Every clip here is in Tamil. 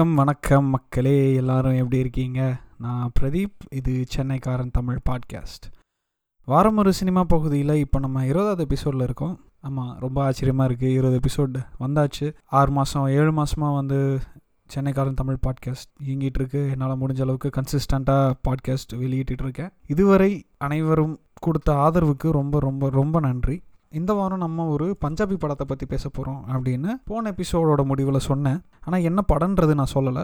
வணக்கம் வணக்கம் மக்களே. எல்லாரும் எப்படி இருக்கீங்க? நான் பிரதீப். இது சென்னைக்காரன் தமிழ் பாட்காஸ்ட். வாரம் ஒரு சினிமா பகுதியில் இப்போ நம்ம இருபதாவது எபிசோடில் இருக்கோம். ஆமாம் ரொம்ப ஆச்சரியமாக இருக்குது இருபது எபிசோட் வந்தாச்சு. ஆறு மாதம் ஏழு மாதமாக வந்து சென்னைக்காரன் தமிழ் பாட்காஸ்ட் இயங்கிட்டு இருக்கு. என்னால் முடிஞ்ச அளவுக்கு கன்சிஸ்டண்ட்டாக பாட்காஸ்ட் வெளியிட்டு இருக்கேன். இதுவரை அனைவரும் கொடுத்த ஆதரவுக்கு ரொம்ப ரொம்ப ரொம்ப நன்றி. இந்த வாரம் நம்ம ஒரு பஞ்சாபி படத்தை பற்றி பேச போகிறோம் அப்படின்னு போன எபிசோடோட முடிவில் சொன்னேன். ஆனால் என்ன படன்றது நான் சொல்லலை.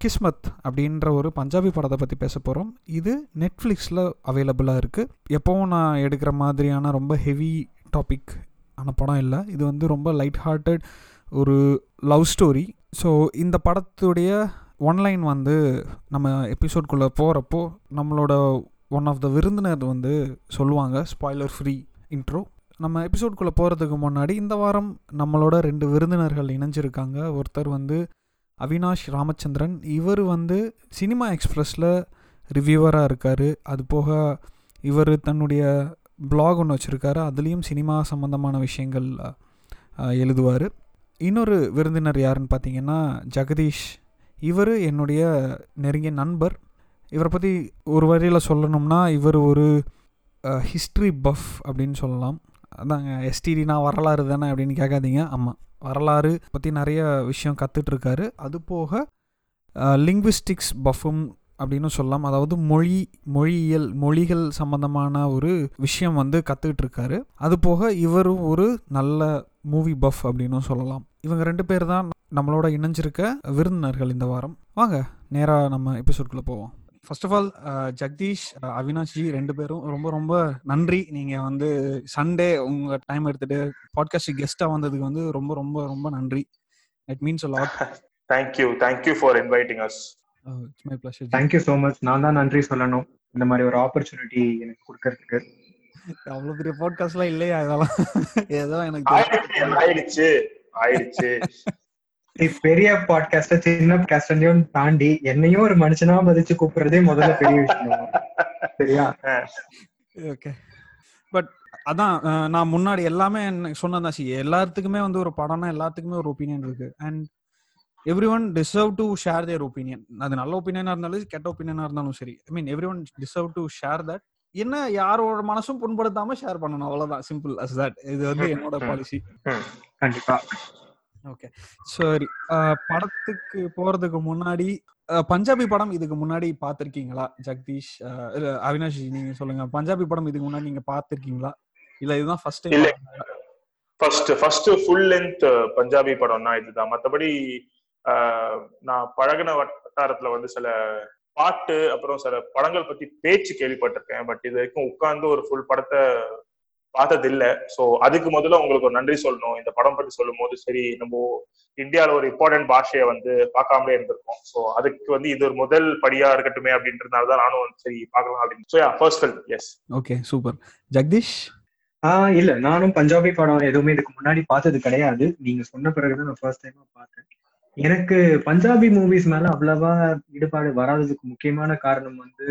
கிஸ்மத் அப்படின்ற ஒரு பஞ்சாபி படத்தை பற்றி பேச போகிறோம் இது நெட்ஃப்ளிக்ஸில் அவைலபிளாக இருக்குது எப்போவும் நான் எடுக்கிற மாதிரியான ரொம்ப ஹெவி டாபிக் ஆன படம் இல்லை. இது வந்து ரொம்ப லைட் ஹார்ட்டட் ஒரு லவ் ஸ்டோரி ஸோ இந்த படத்துடைய ஒன்லைன் வந்து நம்ம எபிசோட்குள்ளே போகிறப்போ நம்மளோட ஒன் ஆஃப் த விருந்தினர் வந்து சொல்லுவாங்க ஸ்பாய்லர் ஃப்ரீ இன்ட்ரோ நம்ம எபிசோட்குள்ளே போகிறதுக்கு முன்னாடி இந்த வாரம் நம்மளோட ரெண்டு விருந்தினர்கள் இணைஞ்சிருக்காங்க. ஒருத்தர் வந்து அவினாஷ் ராமச்சந்திரன். இவர் வந்து சினிமா எக்ஸ்ப்ரெஸில் ரிவ்யூவராக இருக்கார். அது போக இவர் தன்னுடைய பிளாக் ஒன்று வச்சுருக்காரு. அதுலேயும் சினிமா சம்மந்தமான விஷயங்கள் எழுதுவார். இன்னொரு விருந்தினர் யாருன்னு பார்த்தீங்கன்னா ஜெகதீஷ். இவர் என்னுடைய நெருங்கிய நண்பர். இவரை பற்றி ஒரு வரியில் சொல்லணும்னா இவர் ஒரு ஹிஸ்ட்ரி பஃப் அப்படின்னு சொல்லலாம். அதாங்க எஸ்டிடினா வரலாறு தானே அப்படின்னு கேட்காதீங்க. ஆமாம் வரலாறு பற்றி நிறைய விஷயம் கற்றுட்ருக்காரு அது போக லிங்குவிஸ்டிக்ஸ் பஃபும் அப்படின்னு சொல்லலாம். அதாவது மொழி மொழியியல் மொழிகள் சம்மந்தமான ஒரு விஷயம் வந்து கற்றுக்கிட்டு அது போக இவரும் ஒரு நல்ல மூவி பஃப் அப்படின்னு சொல்லலாம். இவங்க ரெண்டு பேர் தான் நம்மளோட இணைஞ்சிருக்க விருந்தினர்கள் இந்த வாரம். வாங்க நேராக நம்ம எபிசோட்குள்ளே போவோம். First of all Jagadish Avinash ji ரெண்டு பேரும் ரொம்ப ரொம்ப நன்றி. நீங்கள் வந்து சண்டே உங்கள் டைம் எடுத்துட்டு பாட்காஸ்ட் கெஸ்ட்டாக வந்ததுக்கு வந்து ரொம்ப ரொம்ப ரொம்ப நன்றி. It means a lot thank you thank you for inviting us it's my pleasure thank you so much நான் தான் நன்றி சொல்லணும். இந்த மாதிரி ஒரு ஆப்பர்ச்சுனிட்டி எனக்கு கொடுக்கறதுக்கு. அவ்வளோ பெரிய பாட்காஸ்ட்லாம் இல்லையா இதெல்லாம்? ஏதோ எனக்கு ஆயிடுச்சு. ஆயிடுச்சு. பெரிய பாட்காஸ்ட சின்ன பாட்காஸ்டையும் தாண்டி என்னையும் ஒரு மனுஷனா மதிச்சு கூப்பிடுறதே முதல்ல பெரிய விஷயம். சரியா? ஓகே பட் அதான் நான் முன்னாடி எல்லாமே சொன்னதான் சி எல்லாத்துக்குமே வந்து ஒரு படம்னா எல்லாத்துக்குமே ஒரு ஒப்பீனியன் இருக்கு. And everyone deserve to share their opinion அது நல்ல ஒப்பீனியனா இருந்தாலும் கெட்ட ஒப்பீனியனா இருந்தாலும் சரி. I mean everyone deserve to share that என்ன யாரோட மனசும் புண்படுத்தாம ஷேர் பண்ணணும்? அவ்வளவுதான். சிம்பிள் அஸ் தட் இது வந்து என்னோட பாலிசி கண்டிப்பா. ஓகே. சரி படத்துக்கு போறதுக்கு முன்னாடி பஞ்சாபி படம் இதுக்கு முன்னாடி பாத்திருக்கீங்களா? ஜெகதீஷ் அவினாஷ் நீங்க சொல்லுங்க. பஞ்சாபி படம் இதுக்கு முன்னாடி நீங்க பாத்திருக்கீங்களா? இல்ல இதுதான் first time first first full length Punjabi படம்னா இதுதான். மத்தபடி நான் பழகின வட்டாரத்துல வந்து சில பாட்டு அப்புறம் சில படங்கள் பத்தி பேச்சு கேள்விப்பட்டிருக்கேன். பட் இது வரைக்கும் உட்கார்ந்து ஒரு ஃபுல் படத்தை பார்த்தது இல்ல சோ அதுக்கு முதல்ல உங்களுக்கு ஒரு நன்றி சொல்லணும். இந்த படம் பத்தி சொல்லும் போது சரி நம்ம இந்தியாவில ஒரு இம்பார்ட்டன்ட் பாஷையை வந்து பார்க்காமலே இருந்திருக்கோம். சோ அதுக்கு வந்து இது ஒரு முதல் படியா இருக்கட்டுமே அப்படின்றதுனாலதான் நானும் சரி பார்க்கலாம் அப்படின்னு. So first film yes okay super Jagadish? ஆஹ் இல்ல நானும் பஞ்சாபி படம் எதுவுமே இதுக்கு முன்னாடி பார்த்தது கிடையாது. நீங்க சொன்ன பிறகுதான் நான் ஃபர்ஸ்ட் டைமா பார்த்தேன். எனக்கு பஞ்சாபி மூவிஸ் மேல அவ்வளவா ஈடுபாடு வராததுக்கு முக்கியமான காரணம் வந்து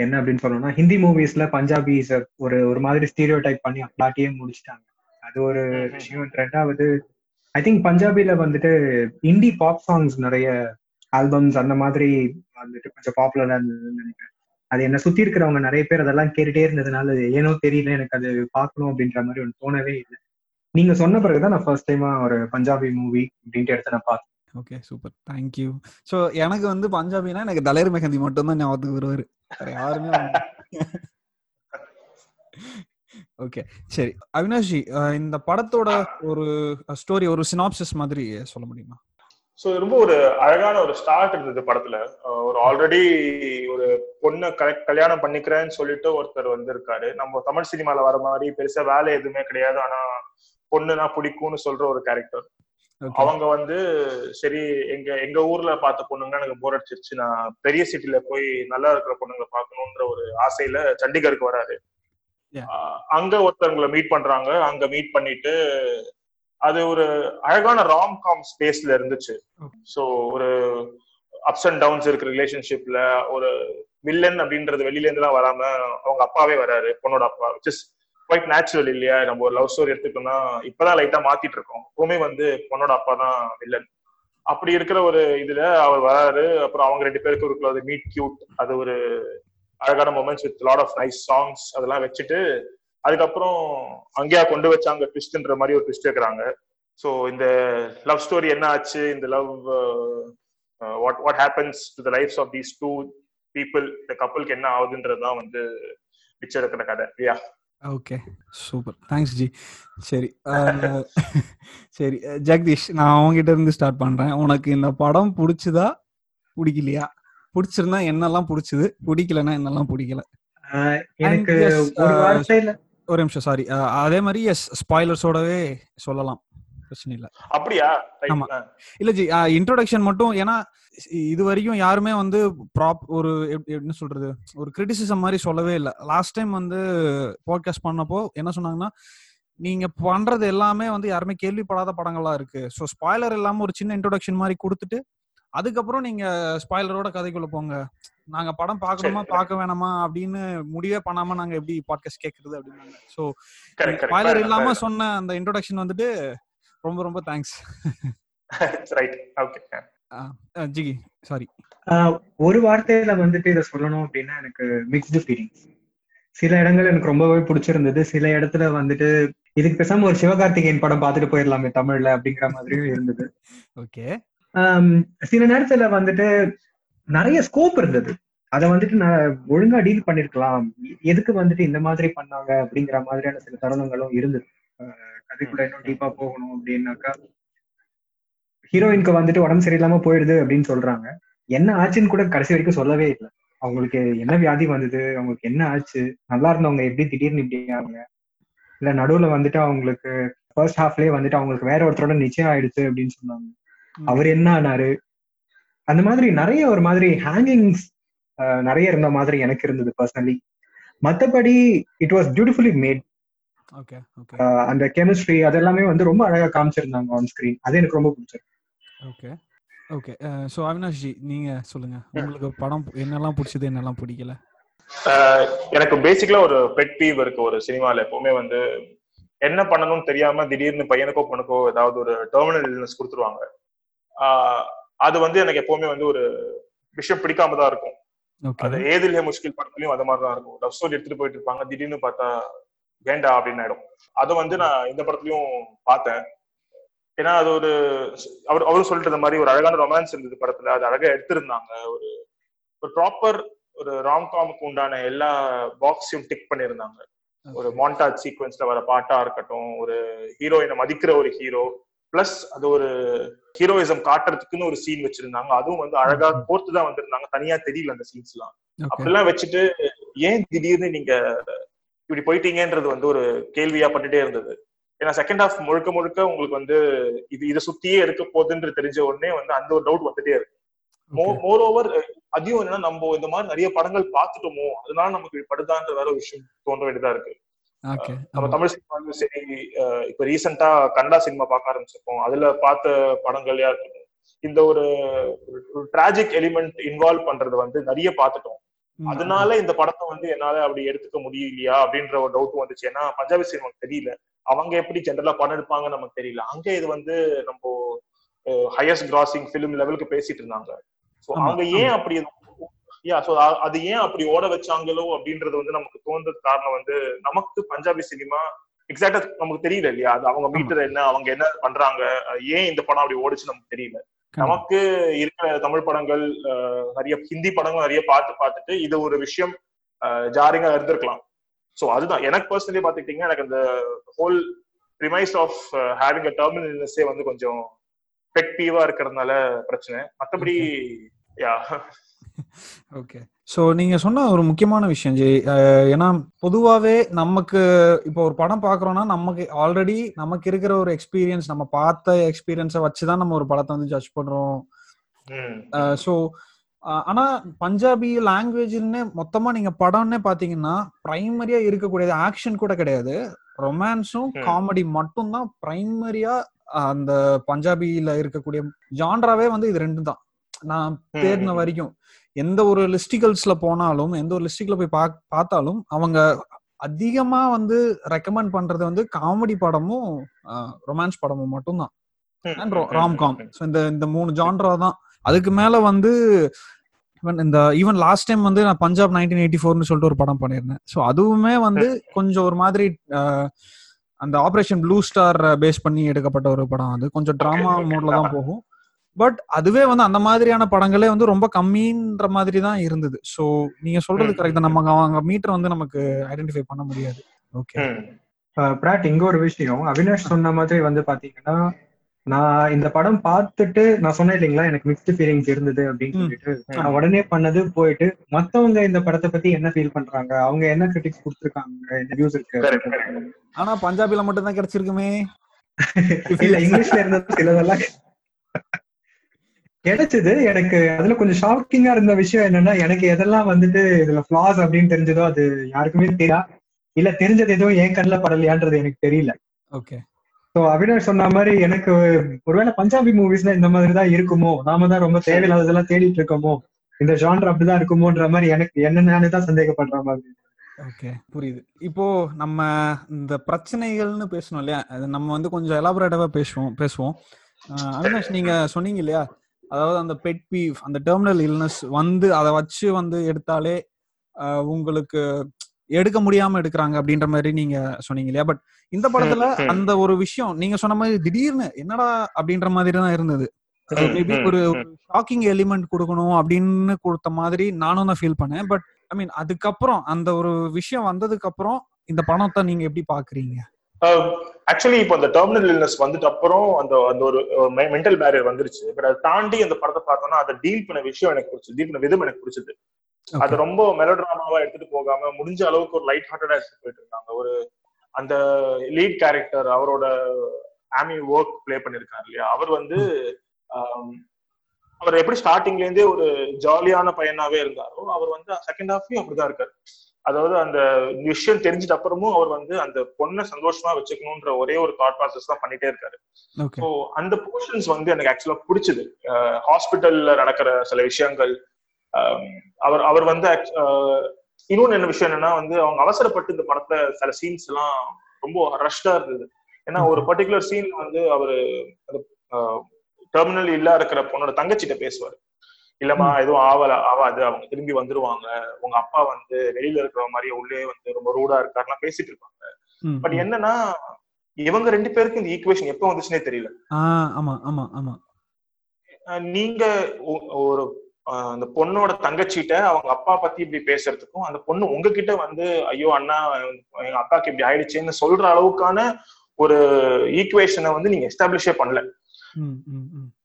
என்ன அப்படின்னு சொல்லணும்னா ஹிந்தி மூவிஸ்ல பஞ்சாபிஸ் ஒரு ஒரு மாதிரி ஸ்டீரியோ டைப் பண்ணி அப்ளாட்டியே முடிச்சிட்டாங்க. அது ஒரு விஷயம். ரெண்டாவது ஐ திங்க் பஞ்சாபில வந்துட்டு இந்தி பாப் சாங்ஸ் நிறைய ஆல்பம்ஸ் அந்த மாதிரி வந்துட்டு கொஞ்சம் பாப்புலரா இருந்ததுன்னு நினைக்கிறேன். அது என்ன சுத்தி இருக்கிறவங்க நிறைய பேர் அதெல்லாம் கேட்டுட்டே இருந்ததுனால ஏனோ தெரியல எனக்கு அது பார்க்கணும் அப்படின்ற மாதிரி ஒன்று தோணவே இல்லை. நீங்க சொன்ன பிறகுதான் நான் ஃபர்ஸ்ட் டைமா ஒரு பஞ்சாபி மூவி அப்படின்ட்டு எடுத்து நான் பார்த்தேன். ஓகே சூப்பர் தேங்க்யூ ஸோ எனக்கு வந்து பஞ்சாபினா எனக்கு தலேர் மெஹந்தி மட்டும் தான் ஞாபகத்துக்கு வருவாரு. வேற யாருமே ஓகே சரி. அவினாஷி இந்த படத்தோட ஒரு ஸ்டோரி ஒரு சினாப்சிஸ் மாதிரி சொல்ல முடியுமா? ஸோ ரொம்ப ஒரு அழகான ஒரு ஸ்டார்ட் இருந்தது படத்துல. ஒரு ஆல்ரெடி ஒரு பொண்ணு கல்யாணம் பண்ணிக்கிறேன்னு சொல்லிட்டு ஒருத்தர் வந்திருக்காரு. நம்ம தமிழ் சினிமால வர மாதிரி பெருசா வேலை எதுவுமே கிடையாது. ஆனா பொண்ணுனா பிடிக்கும்னு சொல்ற ஒரு கேரக்டர் அவங்க வந்து சரி எங்க எங்க ஊர்ல பார்த்த பொண்ணுங்க எனக்கு போர் அடிச்சிருச்சு. நான் பெரிய சிட்டில போய் நல்லா இருக்கிற பொண்ணுங்களை பார்க்கணுன்ற ஒரு ஆசையில சண்டிகருக்கு வராரு. அங்க ஒருத்தவங்களை மீட் பண்றாங்க. அங்க மீட் பண்ணிட்டு அது ஒரு அழகான ராம் காம் ஸ்பேஸ்ல இருந்துச்சு. ஸோ ஒரு அப்ஸ் அண்ட் டவுன்ஸ் இருக்கிற ரிலேஷன்ஷிப்ல ஒரு வில்லன் அப்படின்றது வெளியில இருந்து எல்லாம் வராம அவங்க அப்பாவே வராரு பொண்ணோட அப்பா விச் இஸ் குவைட் நேச்சுரல் இல்லையா? நம்ம ஒரு லவ் ஸ்டோரி எடுத்துட்டோம்னா இப்பதான் லைட்டா மாத்திட்டு இருக்கோம் எப்பவுமே வந்து பொண்ணோட அப்பா தான் வில்லன் அப்படி இருக்கிற ஒரு இதுல அவர் வராரு. அப்புறம் அவங்க ரெண்டு பேருக்கு இருக்கிற மீட் கியூட் அது ஒரு அழகான moments with lot of nice songs அதெல்லாம் வச்சுட்டு அதுக்கப்புறம் அங்கேயா கொண்டு வச்சாங்க ட்விஸ்ட்ன்ற மாதிரி ஒரு ட்விஸ்ட் வைக்கிறாங்க. ஸோ இந்த லவ் ஸ்டோரி என்ன ஆச்சு? இந்த love what what happens to the lives of these two people இந்த கப்பலுக்கு என்ன ஆகுதுன்றது தான் வந்து பிக்சர் இருக்கிற கதை. இல்லையா ஓகே சூப்பர் தேங்க்ஸ் ஜி சரி சரி ஜெகதீஷ் நான் அவங்ககிட்ட இருந்து ஸ்டார்ட் பண்றேன். உனக்கு இந்த படம் பிடிச்சதா? பிடிக்கலையா? பிடிச்சிருந்தா என்னெல்லாம் பிடிச்சது? பிடிக்கலன்னா என்னெல்லாம் பிடிக்கல? எனக்கு ஒரு நிமிஷம் சாரி அதே மாதிரி எஸ் ஸ்பாய்லர்ஸோடவே சொல்லலாம். பிரச்சனை இல்லை. அப்படியா. ஆமா. இல்ல ஜி இன்ட்ரோடக்ஷன் மட்டும் ஏன்னா இது வரைக்கும் யாருமே வந்து ப்ராப் ஒரு என்ன சொல்றது ஒரு கிரிட்டிசிசம் மாதிரி சொல்லவே இல்லை. லாஸ்ட் டைம் வந்து பாட்காஸ்ட் பண்ணப்போ என்ன சொன்னாங்கன்னா நீங்க பண்றது எல்லாமே வந்து யாருமே கேள்விப்படாத படங்களா இருக்கு. ஸோ ஸ்பாய்லர் இல்லாம ஒரு சின்ன இன்ட்ரோடக்ஷன் மாதிரி கொடுத்துட்டு அதுக்கப்புறம் நீங்க ஸ்பாய்லரோட கதைக்குள்ள போங்க. நாங்க படம் பார்க்கணுமா. பார்க்க வேணாமா? அப்படின்னு முடிவே பண்ணாம நாங்க எப்படி பாட்காஸ்ட் கேட்கறது அப்படின்னாங்க. ஸோ. ஸ்பாய்லர் இல்லாம சொன்ன அந்த இன்ட்ரோடக்ஷன் வந்துட்டு ரொம்ப ரொம்ப thanks. Right. Okay. Jigi sorry ஆஹ் ஒரு வார்த்தையில வந்துட்டு இதை சொல்லணும் அப்படின்னா எனக்கு மிக்ஸ்டு ஃபீலிங்ஸ் சில இடங்கள் எனக்கு ரொம்பவே பிடிச்சிருந்தது. சில இடத்துல வந்துட்டு இதுக்கு பேசாம ஒரு சிவகார்த்திகேயன் படம் பார்த்துட்டு போயிடலாமே தமிழ்ல அப்படிங்கிற மாதிரியும் இருந்தது. ஓகே. சில நேரத்துல வந்துட்டு நிறைய ஸ்கோப் இருந்தது. அதை வந்துட்டு நான் ஒழுங்கா டீல் பண்ணிருக்கலாம். எதுக்கு வந்துட்டு இந்த மாதிரி பண்ணாங்க அப்படிங்கிற மாதிரியான சில தருணங்களும் இருந்தது. கதைக்குள்ள இன்னும் டீப்பா போகணும் அப்படின்னாக்கா ஹீரோயினுக்கு வந்துட்டு உடம்பு சரியில்லாம போயிடுது அப்படின்னு சொல்றாங்க. என்ன ஆச்சுன்னு கூட கடைசி வரைக்கும் சொல்லவே இல்லை. அவங்களுக்கு என்ன வியாதி வந்தது? அவங்களுக்கு என்ன ஆச்சு? நல்லா இருந்தவங்க எப்படி திடீர்னு இப்படி ஆகுங்க இல்ல நடுவுல வந்துட்டு அவங்களுக்கு ஃபர்ஸ்ட் ஹாஃப்லயே வந்துட்டு அவங்களுக்கு வேற ஒருத்தரோட நிச்சயம் ஆயிடுச்சு அப்படின்னு சொன்னாங்க. அவர் என்ன ஆனாரு? அந்த மாதிரி நிறைய ஒரு மாதிரி ஹேங்கிங்ஸ் நிறைய இருந்த மாதிரி எனக்கு இருந்தது பர்சனலி மத்தபடி இட் வாஸ் பியூட்டிஃபுல்லி மேட் அந்த கெமிஸ்ட்ரி அதெல்லாமே வந்து ரொம்ப அழகா காமிச்சிருந்தாங்க ஆன் ஸ்கிரீன் அது எனக்கு ரொம்ப பிடிச்சிருக்கு. Okay okay so Avinash ji நீங்க சொல்லுங்க. உங்களுக்கு படம் என்னெல்லாம் பிடிச்சது என்னெல்லாம் பிடிக்கல? எனக்கு பேசிக்கலா ஒரு பெட் பீவ் இருக்கு. ஒரு சினிமால எப்பவுமே வந்து என்ன பண்ணணும்னு தெரியாம திடீர்னு பையனுக்கோ பொண்ணுக்கோ ஏதாவது ஒரு டெர்மினல் இல்னஸ் கொடுத்துருவாங்க. அது வந்து எனக்கு எப்பவுமே வந்து ஒரு விஷயம் பிடிக்காம தான் இருக்கும். அது ஏதில்லே முஷ்கில் படத்துலயும் அது மாதிரி தான் இருக்கும் லவ் ஸ்டோரி எடுத்துட்டு போயிட்டு இருப்பாங்க. திடீர்னு பார்த்தா வேண்டா அப்படின்னு ஆயிடும். அது வந்து நான் இந்த படத்துலயும் பார்த்தேன். ஏன்னா அது ஒரு அவர் அவரும் சொல்லிட்டு மாதிரி ஒரு அழகான ரொமான்ஸ் இருந்தது படத்துல. அது அழகா எடுத்திருந்தாங்க. ஒரு ஒரு ப்ராப்பர் ஒரு ராம்காமுக்கு உண்டான எல்லா பாக்ஸையும் டிக் பண்ணியிருந்தாங்க. ஒரு மாண்டாஜ் சீக்வன்ஸ்ல வர பாட்டா இருக்கட்டும் ஒரு ஹீரோயினை மதிக்கிற ஒரு ஹீரோ பிளஸ் அது ஒரு ஹீரோயிசம் காட்டுறதுக்குன்னு ஒரு சீன் வச்சிருந்தாங்க. அதுவும் வந்து அழகா கோர்த்து தான் வந்திருந்தாங்க. தனியா தெரியல அந்த சீன்ஸ் எல்லாம் அப்படிலாம் வச்சுட்டு ஏன் திடீர்னு நீங்க இப்படி போயிட்டீங்கன்றது வந்து ஒரு கேள்வியா பட்டுட்டே இருந்தது. ஏன்னா செகண்ட் ஹாஃப் முழுக்க முழுக்க உங்களுக்கு வந்து இது இதை சுத்தியே இருக்க போகுதுன்றது தெரிஞ்ச உடனே வந்து அந்த ஒரு டவுட் வந்துட்டே இருக்கு. மோர் ஓவர் அதையும் என்னன்னா நம்ம இந்த மாதிரி நிறைய படங்கள் பார்த்துட்டோமோ அதனால நமக்கு படுதான்ற வேற ஒரு விஷயம் தோன்ற வேண்டியதா இருக்கு. நம்ம தமிழ் சினிமாவும் சரி இப்ப ரீசெண்டா கன்னடா சினிமா பார்க்க ஆரம்பிச்சிருக்கோம். அதுல பார்த்த படங்கள்லயா இருக்கட்டும். இந்த ஒரு டிராஜிக் எலிமெண்ட் இன்வால்வ் பண்றது வந்து நிறைய பார்த்துட்டோம். அதனால இந்த படத்தை வந்து என்னால அப்படி எடுத்துக்க முடியலையா அப்படின்ற ஒரு டவுட் வந்துச்சு. ஏன்னா பஞ்சாபி சினிமாக்கு தெரியல. அவங்க எப்படி ஜென்ரலா படம் எடுப்பாங்கன்னு நமக்கு தெரியல. அங்க இது வந்து நம்ம ஹையஸ்ட் கிராசிங் பிலிம் லெவலுக்கு பேசிட்டு இருந்தாங்க. சோ ஆமா, அவங்க ஏன் அப்படி யா அது ஏன் அப்படி ஓட வச்சாங்களோ அப்படின்றது வந்து நமக்கு தோன்றது காரணம் வந்து நமக்கு பஞ்சாபி சினிமா எக்ஸாக்டா நமக்கு தெரியல இல்லையா? அது அவங்க மீட்டர் என்ன அவங்க என்ன பண்றாங்க ஏன் இந்த படம் அப்படி ஓடிச்சு நமக்கு தெரியல. நமக்கு இருக்கிற தமிழ் படங்கள் நிறைய ஹிந்தி படங்கள் நிறைய பார்த்து பார்த்துட்டு இது ஒரு விஷயம் ஜாரிங்கா இருந்திருக்கலாம். சோ அதுதான். எனக்கு பர்சனலி பாத்துக்கிட்டீங்கன்னா எனக்கு அந்த whole premise of having a terminal இல்னஸே வந்து கொஞ்சம் பெட் பீவா இருக்கிறதுனால பிரச்சனை. மத்தபடி யா ஓகே ஸோ நீங்க சொன்ன ஒரு முக்கியமான விஷயம் ஜி அஹ் ஏன்னா பொதுவாவே நமக்கு இப்போ ஒரு படம் பார்க்குறோம்னா நமக்கு ஆல்ரெடி நமக்கு இருக்கிற ஒரு எக்ஸ்பீரியன்ஸ் நம்ம பார்த்த எக்ஸ்பீரியன்ஸை வச்சு தான் நம்ம ஒரு படத்தை வந்து ஜட்ஜ் பண்றோம். ஸோ ஆனா பஞ்சாபி லாங்குவேஜ்னு மொத்தமா நீங்க படம்னே பாத்தீங்கன்னா பிரைமரியா இருக்கக்கூடியது ஆக்ஷன் கூட கிடையாது. ரொமான்ஸும். காமெடி மட்டும் தான் பிரைமரியா அந்த பஞ்சாபில இருக்கக்கூடிய ஜான்ராவே வந்து இது ரெண்டும் தான் நான் தேடின வரைக்கும். எந்த ஒரு லிஸ்டிகல்ஸ்ல போனாலும் எந்த ஒரு லிஸ்டிக்ல போய் பா பார்த்தாலும் அவங்க அதிகமா வந்து ரெக்கமெண்ட் பண்றது வந்து காமெடி படமும் ரொமான்ஸ் படமும் மட்டும்தான். அண்ட் ராம்காம் இந்த இந்த மூணு ஜான்ரா தான். அதுக்கு மேல வந்து இந்த ஈவன் லாஸ்ட் டைம் வந்து நான் பஞ்சாப் நைன்டீன் எயிட்டி ஃபோர்னு சொல்லிட்டு ஒரு படம் பண்ணியிருந்தேன். ஸோ அதுவுமே வந்து கொஞ்சம் ஒரு மாதிரி அந்த ஆபரேஷன் ப்ளூ ஸ்டார் பேஸ் பண்ணி எடுக்கப்பட்ட ஒரு படம் அது. கொஞ்சம் டிராமா. மோட்ல தான் போகும். பட் அதுவே வந்து அந்த மாதிரியான படங்களே வந்து ரொம்ப கம்மின்ற மாதிரி தான் இருந்தது. ஸோ நீங்க சொல்றது. கரெக்ட் தான். நமக்கு அவங்க மீட்டர் வந்து நமக்கு ஐடென்டிஃபை பண்ண முடியாது. ஓகே பிராட் இங்க ஒரு விஷயம். அவினாஷ் சொன்ன மாதிரி வந்து பாத்தீங்கன்னா நான் இந்த படம் பார்த்துட்டு நான் சொன்னேன் இல்லைங்களா எனக்கு மிக்ஸ்டு ஃபீலிங்ஸ் இருந்தது அப்படின்னு. சொல்லிட்டு. நான் உடனே பண்ணது போயிட்டு மத்தவங்க இந்த படத்தை பத்தி என்ன ஃபீல் பண்றாங்க? அவங்க என்ன கிரிட்டிக்ஸ் கொடுத்துருக்காங்க? என்ன வியூஸ் இருக்கு. ஆனா பஞ்சாபில மட்டும் தான் கிடைச்சிருக்குமே. இல்ல இங்கிலீஷ்ல இருந்தது சிலதெல்லாம். கிடைச்சது. எனக்கு அதுல கொஞ்சம் ஷாக்கிங்கா இருந்த விஷயம் என்னன்னா எனக்கு எதெல்லாம் வந்துட்டு இதுல ஃபிளாஸ் அப்படின்னு தெரிஞ்சதோ அது யாருக்குமே தெரியா இல்ல தெரிஞ்சது எதுவும் என் கண்ணில் படலையான்றது எனக்கு தெரியல. ஓகே ஸோ அவினாஷ் சொன்ன மாதிரி எனக்கு ஒருவேளை பஞ்சாபி மூவிஸ்ல இந்த மாதிரி தான் இருக்குமோ நாம தான் ரொம்ப தேவையில்லாததெல்லாம் தேடிட்டு இருக்கோமோ இந்த ஜான்ர் அப்படிதான் இருக்குமோன்ற மாதிரி எனக்கு என்ன நானே தான் சந்தேகப்படுற மாதிரி ஓகே புரியுது. இப்போ நம்ம இந்த பிரச்சனைகள்னு பேசணும் இல்லையா? அது நம்ம வந்து கொஞ்சம் எலாபரேட்டிவா பேசுவோம் பேசுவோம். அவினாஷ் நீங்க சொன்னீங்க இல்லையா? அதாவது அந்த பெட் பீவ் அந்த டெர்மினல் இல்னஸ் வந்து அதை வச்சு வந்து எடுத்தாலே உங்களுக்கு எடுக்க முடியாம எடுக்கிறாங்க அப்படின்ற மாதிரி நீங்க சொன்னீங்க இல்லையா பட் இந்த படத்துல. அந்த ஒரு விஷயம் நீங்க சொன்ன மாதிரி திடீர்னு என்னடா அப்படின்ற மாதிரி தான் இருந்தது மேபி ஒரு. ஷாக்கிங் எலிமெண்ட் கொடுக்கணும் அப்படின்னு கொடுத்த மாதிரி நானும் தான் ஃபீல் பண்ணேன் பட் ஐ மீன் அதுக்கப்புறம் அந்த ஒரு விஷயம் வந்ததுக்கு அப்புறம் இந்த படத்தை நீங்க எப்படி பாக்குறீங்க ஆக்சுவலி இப்போ அந்த டெர்மினல் இல்னஸ் வந்துட்டு அப்புறம் அந்த அந்த ஒரு மென்டல் பேரியர் வந்துருச்சு. பட் அதை தாண்டி அந்த படத்தை பார்த்தோம்னா அதை டீல் பண்ண விஷயம் எனக்கு பிடிச்சது டீல் பண்ண விதம் எனக்கு பிடிச்சது. அது ரொம்ப மெலோட்ராமாவா எடுத்துட்டு போகாம முடிஞ்ச அளவுக்கு ஒரு லைட் ஹார்ட்டடா எடுத்துட்டு போயிட்டு இருந்தாங்க. ஒரு அந்த லீட் கேரக்டர் அவரோட ஆமி ஒர்க் ப்ளே பண்ணிருக்காரு இல்லையா? அவர் வந்து ஆம், அவர் எப்படி ஸ்டார்டிங்ல இருந்தே ஒரு ஜாலியான பையனாவே இருந்தாரோ அவர் வந்து செகண்ட் ஹாஃப்லயும் அப்படிதான் இருக்காரு. அதாவது அந்த விஷயம் தெரிஞ்சிட்ட அப்புறமும் அவர் வந்து அந்த பொண்ணை சந்தோஷமா வச்சுக்கணும்ன்ற ஒரே ஒரு தாட் ப்ராசஸ் தான் பண்ணிட்டே இருக்காரு. ஸோ அந்த போர்ஷன்ஸ் வந்து எனக்கு ஆக்சுவலா பிடிச்சது. ஹாஸ்பிட்டல்ல நடக்கிற சில விஷயங்கள் அவர் அவர் வந்து இன்னொன்னு என்ன விஷயம் என்னன்னா வந்து அவங்க அவசரப்பட்டு இந்த படத்துல சில சீன்ஸ் எல்லாம் ரொம்ப ரஷ்டா இருந்தது. ஏன்னா ஒரு பர்டிகுலர் சீன் வந்து அவரு டெர்மினல் இல்லா இருக்கிற பொண்ணோட தங்கச்சிட்ட பேசுவாரு. இல்லம்மா எதுவும் ஆவல ஆவாது. அவங்க திரும்பி வந்துருவாங்க. உங்க அப்பா வந்து வெளியில இருக்கிற மாதிரி உள்ளே வந்து ரொம்ப ரூடா இருக்காருலாம் பேசிட்டு இருப்பாங்க. பட் என்னன்னா இவங்க ரெண்டு பேருக்கு இந்த ஈக்குவேஷன் எப்போ வந்துச்சுன்னே தெரியல. ஆஹ் ஆமா ஆமா ஆமா. அஹ் நீங்க ஒரு அந்த பொண்ணோட தங்கச்சிட்ட அவங்க அப்பா பத்தி இப்படி பேசுறதுக்கும் அந்த பொண்ணு உங்ககிட்ட வந்து ஐயோ அண்ணா எங்க அக்காக்கு இப்படி ஆயிடுச்சுன்னு சொல்ற அளவுக்கான ஒரு ஈக்குவேஷனை வந்து நீங்க எஸ்டாப்ளிஷே பண்ணல.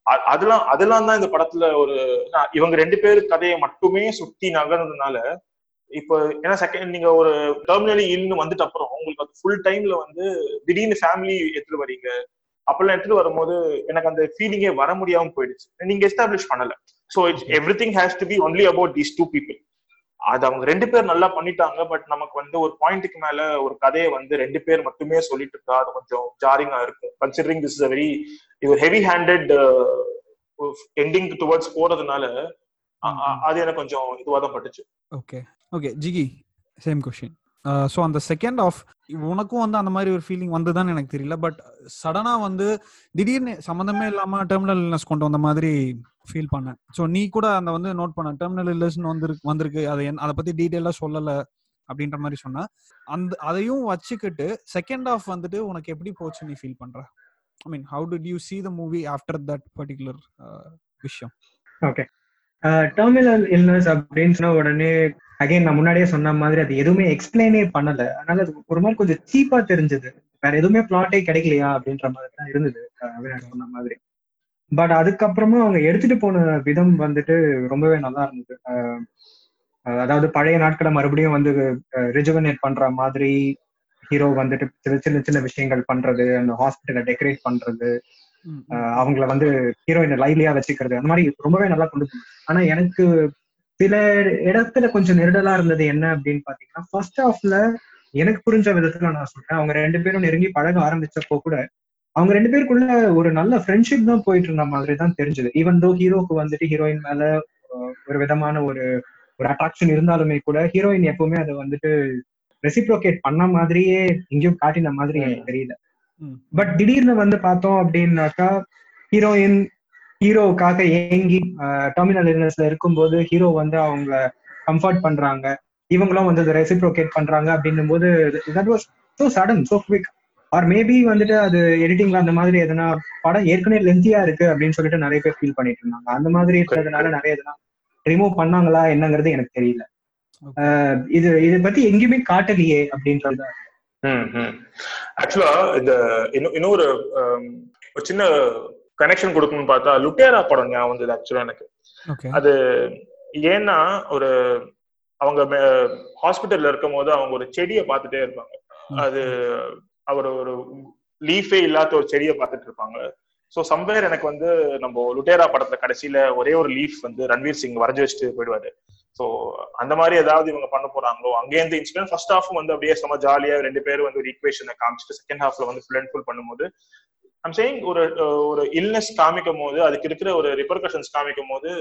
அதெல்லாம் அதெல்லாம் தான் இந்த படத்துல ஒரு நான் இவங்க ரெண்டு பேர் கதையை மட்டுமே சுத்தி நகர்ந்ததுனால இப்போ ஏன்னா செகண்ட் நீங்க ஒரு டெர்மினலி இல்னு வந்துட்டு அப்புறம் உங்களுக்கு அது ஃபுல் டைம்ல வந்து திடீர்னு ஃபேமிலி எடுத்துட்டு வரீங்க அப்பெல்லாம் எடுத்துட்டு வரும்போது எனக்கு அந்த ஃபீலிங்கே வர முடியாம போயிடுச்சு. நீங்க எஸ்டாப்ளிஷ் பண்ணல. So it's everything has to be only about these two people அது அவங்க ரெண்டு பேர் நல்லா பண்ணிட்டாங்க பட் நமக்கு வந்து ஒரு பாயிண்ட்டுக்கு மேல ஒரு கதையை வந்து ரெண்டு பேர் மட்டுமே சொல்லிட்டு இருந்தா அது கொஞ்சம் ஜாரிங்கா இருக்கும். கன்சிடரிங் திஸ் இஸ் வெரி இது ஹெவி ஹேண்டட் எண்டிங் டுவர்ட்ஸ் போறதுனால அ- அ- அது எனக்கு கொஞ்சம் இதுவா தான் பட்டுச்சு. Okay okay Jigi same question so அந்த செகண்ட் ஆஃப் உனக்கும் வந்து அந்த மாதிரி ஒரு ஃபீலிங் வந்ததுன்னு எனக்கு தெரியல பட் சடனா வந்து திடீர்னு சம்மந்தமே இல்லாம டெர்மினல் கொண்டு வந்த மாதிரி ஃபீல் பண்ணேன். ஸோ நீ கூட அந்த வந்து நோட் பண்ண டெர்மினல் இல்லஸ்ன்னு வந்திருக்கு வந்திருக்கு. அதை என்- அதை பத்தி டீட்டெயிலாக சொல்லலை அப்படின்ற மாதிரி சொன்ன. அந்த அதையும் வச்சுக்கிட்டு செகண்ட் ஆஃப் வந்துட்டு உனக்கு எப்படி போச்சு நீ ஃபீல் பண்ற? I mean how did you see the movie after that particular விஷயம்? ஓகே டெர்மினல் இல்னஸ் அப்படின்னு சொன்ன உடனே அகைன் நான் முன்னாடியே சொன்ன மாதிரி அது எதுவுமே எக்ஸ்பிளைனே பண்ணல. அதனால அது ஒரு மாதிரி கொஞ்சம் சீப்பா தெரிஞ்சது. வேற எதுவுமே பிளாட்டே கிடைக்கலையா அப்படின்ற மாதிரி தான் இருந்தது. சொன்ன மாதிரி. பட் அதுக்கப்புறமா அவங்க எடுத்துட்டு போன விதம் வந்துட்டு ரொம்பவே நல்லா இருந்தது. அதாவது பழைய நாட்களை மறுபடியும் வந்து ரிஜுவனேட் பண்ற மாதிரி ஹீரோ வந்துட்டு சின்ன சின்ன சின்ன விஷயங்கள் பண்றது அந்த ஹாஸ்பிட்டலை டெக்கரேட் பண்றது அவங்கள வந்து ஹீரோயினை லைவ்லியா வச்சுக்கிறது அந்த மாதிரி ரொம்பவே நல்லா கொண்டு ஆனா எனக்கு சில இடத்துல கொஞ்சம் நெருடலா இருந்தது என்ன அப்படின்னு பாத்தீங்கன்னா ஃபர்ஸ்ட் ஹாஃப்ல எனக்கு புரிஞ்ச விதத்துல நான் சொல்றேன். அவங்க ரெண்டு பேரும் நெருங்கி பழக ஆரம்பிச்சப்போ கூட அவங்க ரெண்டு பேருக்குள்ள ஒரு நல்ல ஃப்ரெண்ட்ஷிப் தான் போயிட்டு இருந்த மாதிரி தான் தெரிஞ்சது ஈவன் தோ ஹீரோக்கு வந்துட்டு ஹீரோயின் மேல ஒரு விதமான ஒரு ஒரு அட்ராக்ஷன் இருந்தாலுமே கூட ஹீரோயின் எப்பவுமே அதை வந்துட்டு ரெசிப்ரோகேட் பண்ண மாதிரியே எங்கேயும் காட்டின மாதிரி எனக்கு தெரியல. பட் திடீர்னு வந்து பார்த்தோம் அப்படின்னாக்கா ஹீரோயின் ஹீரோவுக்காக ஏங்கி டெர்மினல் இல்னஸ்ல இருக்கும்போது ஹீரோ வந்து அவங்க கம்ஃபர்ட் பண்றாங்க. இவங்களும் வந்து அதை ரெசிப்ரோகேட் பண்றாங்க அப்படின்னும் போது that was so sudden so quick or maybe வந்துட்டு அது எடிட்டிங்ல அந்த மாதிரி எதனா படம் ஏற்கனவே லென்த்தியா இருக்கு அப்படின்னு சொல்லிட்டு நிறைய பேர் ஃபீல் பண்ணிட்டு இருந்தாங்க. அந்த மாதிரி இருக்கிறதுனால நிறைய எதனா ரிமூவ் பண்ணாங்களா என்னங்கிறது எனக்கு தெரியல. இது இதை பத்தி எங்கேயுமே காட்டலையே அப்படின்றது. ஆக்சுவலா இந்த இன்னொரு ஒரு சின்ன கனெக்ஷன் கொடுக்கணும்னு பார்த்தா லுட்டேரா படம் ஞாபகம் வந்தது ஆக்சுவலா எனக்கு. அது ஏன்னா ஒரு அவங்க ஹாஸ்பிட்டல்ல இருக்கும் போது அவங்க ஒரு செடியை பார்த்துட்டே இருப்பாங்க. அது அவர் ஒரு லீஃபே இல்லாத ஒரு செடியை பார்த்துட்டு இருப்பாங்க. ஸோ சம்வேர் எனக்கு வந்து நம்ம லுட்டேரா படத்துல கடைசியில ஒரே ஒரு லீஃப் வந்து ரன்வீர் சிங் வரைஞ்சு வச்சுட்டு போயிடுவாரு. ஸோ அந்த மாதிரி ஏதாவது இவங்க பண்ண போறாங்களோ அங்கேருந்து இன்சிடென்ட் ஃபர்ஸ்ட் ஹாஃப் வந்து அப்படியே செம ஜாலியா ரெண்டு பேரும் வந்து ஒரு ஈக்குவேஷனை காமிச்சிட்டு செகண்ட் ஹாஃப்ல வந்து ஃபுல் அண்ட் ஃபுல் பண்ணும்போது ஐம் சேயிங் ஒரு ஒரு இல்னஸ் காமிக்கும் போது அதுக்கு இருக்கிற ஒரு ரிப்பர்கஷன்ஸ் காமிக்கும் போது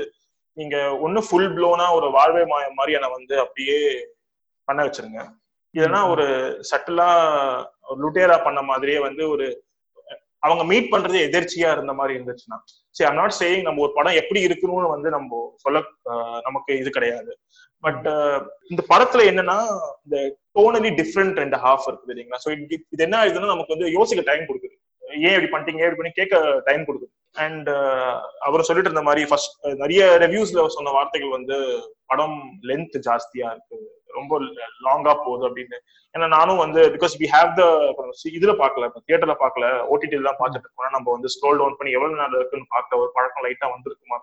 நீங்க ஒண்ணு ஃபுல் ப்ளோனா ஒரு வாழ்வை மாயம் மாதிரியான வந்து அப்படியே பண்ண வச்சிருங்க. இல்லைன்னா ஒரு சட்டிலா லுட்டேரா பண்ண மாதிரியே வந்து ஒரு அவங்க மீட் பண்றது எதிர்ச்சியா இருந்த மாதிரி இருந்துச்சுன்னா. சரி ஐம் நாட் சேயிங் நம்ம ஒரு படம் எப்படி இருக்கணும்னு வந்து நம்ம சொல்ல நமக்கு இது கிடையாது. பட் இந்த படத்துல என்னன்னா இந்த டோனலி டிஃப்ரெண்ட் ரெண்டு ஹாஃப் இருக்குது இல்லைங்களா ஸோ இது என்ன ஆகுதுன்னா நமக்கு வந்து யோசிக்க டைம் கொடுக்குது. ஏன் இப்படி பண்ணிட்டீங்க? ஏன் இப்படி பண்ணி கேட்க டைம் கொடுக்குது. அண்ட் அவர் சொல்லிட்டு இருந்த மாதிரி ஃபர்ஸ்ட் நிறைய ரிவ்யூஸ்ல சொன்ன வார்த்தைகள் வந்து படம் லென்த் ஜாஸ்தியா இருக்கு. ரொம்ப லாங்கா போகுது அப்படின்னு. ஏன்னா நானும் வந்து பிகாஸ் வி ஹேவ் த இதுல பாக்கல தியேட்டர்ல பாக்கல ஓடிடில தான் பார்த்துட்டு இருக்கோம். நம்ம வந்து ஸ்க்ரோல் டவுன் பண்ணி எவ்வளவு நேரம் இருக்குன்னு பார்க்க ஒரு பழக்கம் லைட்டா வந்திருக்குமா?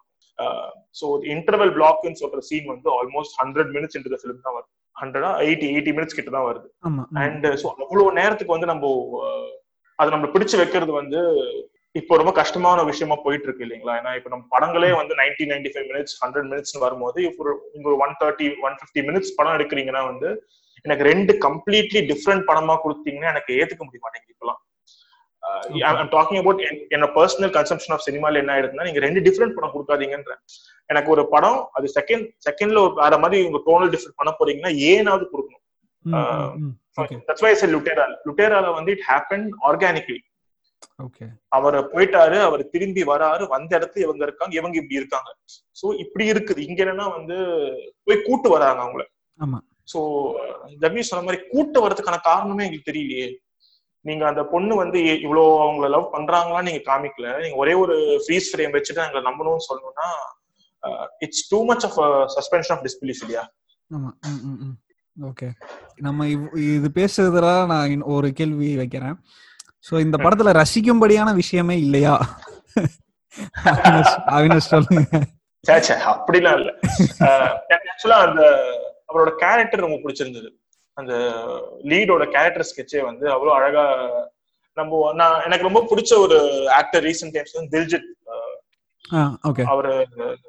ஸோ இன்டர்வல் பிளாக்னு சொல்ற சீன் வந்து almost hundred minutes into film தான் வருது ஹண்ட்ரடா எயிட்டி எயிட்டி மினிட்ஸ் கிட்ட தான் வருது. அண்ட் ஸோ அவ்வளவு நேரத்துக்கு வந்து நம்ம அதை நம்ம பிடிச்சு வைக்கிறது வந்து இப்போ ரொம்ப கஷ்டமான விஷயமா போயிட்டு இருக்கு இல்லைங்களா? ஏன்னா இப்போ நம்ம படங்களே வந்து ninety ninety five minutes hundred minutes வரும்போது இப்போ ஒரு one thirty one fifty minutes படம் எடுக்கிறீங்கன்னா வந்து எனக்கு ரெண்டு கம்ப்ளீட்லி டிஃப்ரெண்ட் படமா கொடுத்தீங்கன்னா எனக்கு ஏத்துக்க முடிய மாட்டேங்குது இப்பெல்லாம் டாக்கிங் அபவுட் என்ன பர்சனல் கன்சம்ஷன் ஆஃப் சினிமால என்ன ஆயிடுதுன்னா நீங்க ரெண்டு டிஃப்ரெண்ட் படம் கொடுக்காதீங்கன்ற. எனக்கு ஒரு படம் அது செகண்ட் செகண்ட்ல ஒரு வேற மாதிரி உங்க டோனல் டிஃப்ரெண்ட் பண்ண போறீங்கன்னா ஏனாவது கொடுக்கணும். தட்ஸ் வை சார் லுட்டேரால் வந்து இட் ஹேப்பன் ஆர்கானிக்லி அவர் போயிட்டாரு அவர் திரும்பி வராரு வந்த இடத்துல இவங்க இருக்காங்க இவங்க இப்படி இருக்காங்க. சோ இப்படி இருக்குது. இங்க என்னன்னா வந்து போய் கூட்டு வராங்க அவங்கள. சோ ஜமீர் சொன்ன மாதிரி கூட்டு வர்றதுக்கான காரணமே எங்களுக்கு தெரியலையே. நீங்க அந்த பொண்ணு வந்து இ- இவ்வளவு அவங்கள லவ் பண்றாங்களான்னு நீங்க காமிக்கல. நீங்க ஒரே ஒரு ஃப்ரீஸ் ஃப்ரேம் வச்சுட்டு எங்களை நம்பணும்னு சொல்லணும்னா it's too much of suspension of disbelief இல்லையா. ஓகே நம்ம இது பேசுறதுல நான் ஒரு கேள்வி வைக்கிறேன். சோ இந்த படத்துல ரசிக்கும்படியான விஷயமே இல்லையா? அவினாஷ் சொல்லுங்க. அப்படிலாம் இல்ல. ஆக்சுவலா அந்த அவரோட கேரக்டர் ரொம்ப பிடிச்சிருந்தது. அந்த லீடோட கேரக்டர் ஸ்கெட்சே வந்து அவ்வளவு அழகா நம்ம நான் எனக்கு ரொம்ப பிடிச்ச ஒரு ஆக்டர் ரீசெண்ட் டைம்ஸ் வந்து தில்ஜித். ஆ ஓகே அவரு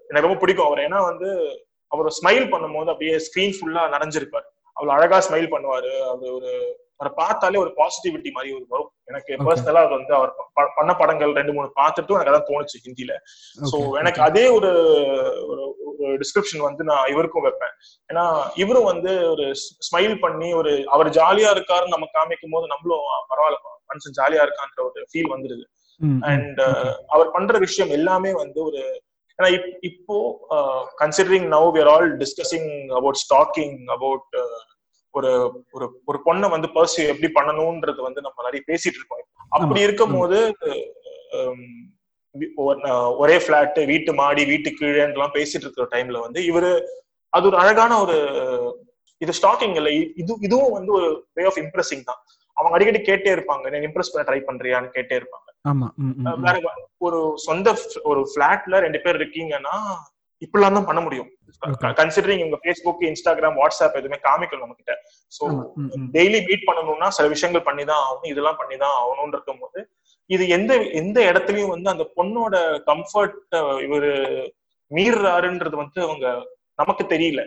எனக்கு ரொம்ப பிடிக்கும் அவர். ஏன்னா வந்து அவர் ஸ்மைல் பண்ணும்போது அப்படியே ஸ்கிரீன் ஃபுல்லா நிறைஞ்சிருப்பாரு அவ்வளவு அழகா ஸ்மைல் பண்ணுவாரு. அது ஒரு அவரை பார்த்தாலே ஒரு பாசிட்டிவிட்டி மாதிரி ஒரு வரும் எனக்கு. பர்சனலா அது வந்து அவர் பண்ண படங்கள் ரெண்டு மூணு பார்த்துட்டும் எனக்கு அதான் தோணுச்சு ஹிந்தில சோ எனக்கு அதே ஒரு ஒரு டிஸ்கிரிப்ஷன் வந்து நான் இவருக்கும் வைப்பேன் ஏன்னா இவரும் வந்து ஒரு ஸ்மைல் பண்ணி ஒரு அவர் ஜாலியா இருக்காருன்னு நம்ம காமிக்கும் போது நம்மளும் "ஆ, பரவாயில்ல மனுஷன் ஜாலியா இருக்கான்ற ஒரு ஃபீல் வந்துருது. அண்ட் அவர் பண்ற விஷயம் எல்லாமே வந்து ஒரு ஏன்னா இப்- இப்போ considering now we're all discussing about stalking about ஒரு ஒரு ஒரு பொண்ணை வந்து பர்சியூ எப்படி பண்ணணும்ன்றது வந்து நம்ம நிறைய பேசிட்டு இருக்கோம் அப்படி. இருக்கும் போது ஒரே பிளாட் வீட்டு மாடி வீட்டு கீழேன்றலாம் பேசிட்டு இருக்கிற டைம்ல வந்து இவரு அது ஒரு அழகான ஒரு இது ஸ்டாக்கிங் இல்ல இது இதுவும் வந்து ஒரு வே ஆஃப் இம்ப்ரெசிங் தான் அவங்க அடிக்கடி கேட்டே இருப்பாங்க நீ இம்ப்ரெஸ் பண்ண ட்ரை பண்றியான்னு கேட்டே இருப்பாங்க. வேற ஒரு சொந்த ஒரு பிளாட்ல ரெண்டு பேர் இருக்கீங்கன்னா இப்படிலாம் தான் பண்ண முடியும். கன்சிடரிங் உங்க ஃபேஸ்புக் இன்ஸ்டாகிராம் வாட்ஸ்அப் எதுவுமே காமிக்கல நம்ம கிட்ட சோ. டெய்லி மீட் பண்ணணும்னா சில விஷயங்கள் பண்ணி தான் ஆகணும் இதெல்லாம் பண்ணி தான் ஆகணும்னு இருக்கும்போது இது எந்த எந்த இடத்துலயும் வந்து அந்த பொண்ணோட கம்ஃபர்ட் இவரு மீறாருன்றது வந்து அவங்க நமக்கு தெரியல.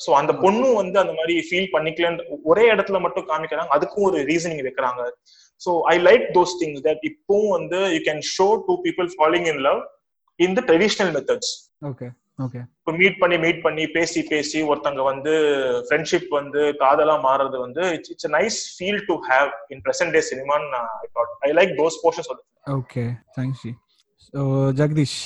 சோ அந்த பொண்ணும் வந்து அந்த மாதிரி ஃபீல் பண்ணிக்கலன்னு ஒரே இடத்துல மட்டும் காமிக்கிறாங்க அதுக்கும் ஒரு ரீசனிங் வைக்கிறாங்க. So I like those things that இப்பவும் வந்து you can show to people following in love in the traditional methods okay இப்போ மீட் பண்ணி மீட் பண்ணி பேசி பேசி ஒருத்தங்க வந்து ஃப்ரெண்ட்ஷிப் வந்து காதலா மாறுறது வந்து it's it's nice feel to have in present day சினிமான்னு I thought I like those portions okay thanks so Jagadish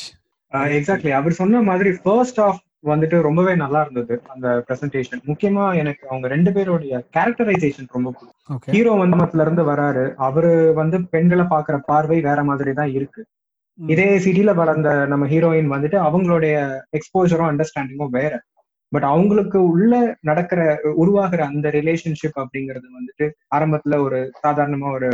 exactly அவர் சொன்ன மாதிரி ஃபர்ஸ்ட் ஆஃப் வந்துட்டு ரொம்பவே நல்லா இருந்தது அந்த பிரசன்டேஷன் முக்கியமா எனக்கு அவங்க ரெண்டு பேருடைய கேரக்டரைசேஷன் ரொம்ப ஹீரோ வந்தமத்துல இருந்து வராரு. அவரு வந்து பெண்களை பாக்குற பார்வை வேற மாதிரி தான் இருக்கு. இதே சிட்டில வளர்ந்த நம்ம ஹீரோயின் வந்துட்டு அவங்களுடைய எக்ஸ்போஜரும் அண்டர்ஸ்டாண்டிங்கும் வேற. பட் அவங்களுக்கு உள்ள நடக்கிற உருவாகிற அந்த ரிலேஷன்ஷிப் அப்படிங்கிறது வந்துட்டு ஆரம்பத்துல ஒரு சாதாரணமா ஒரு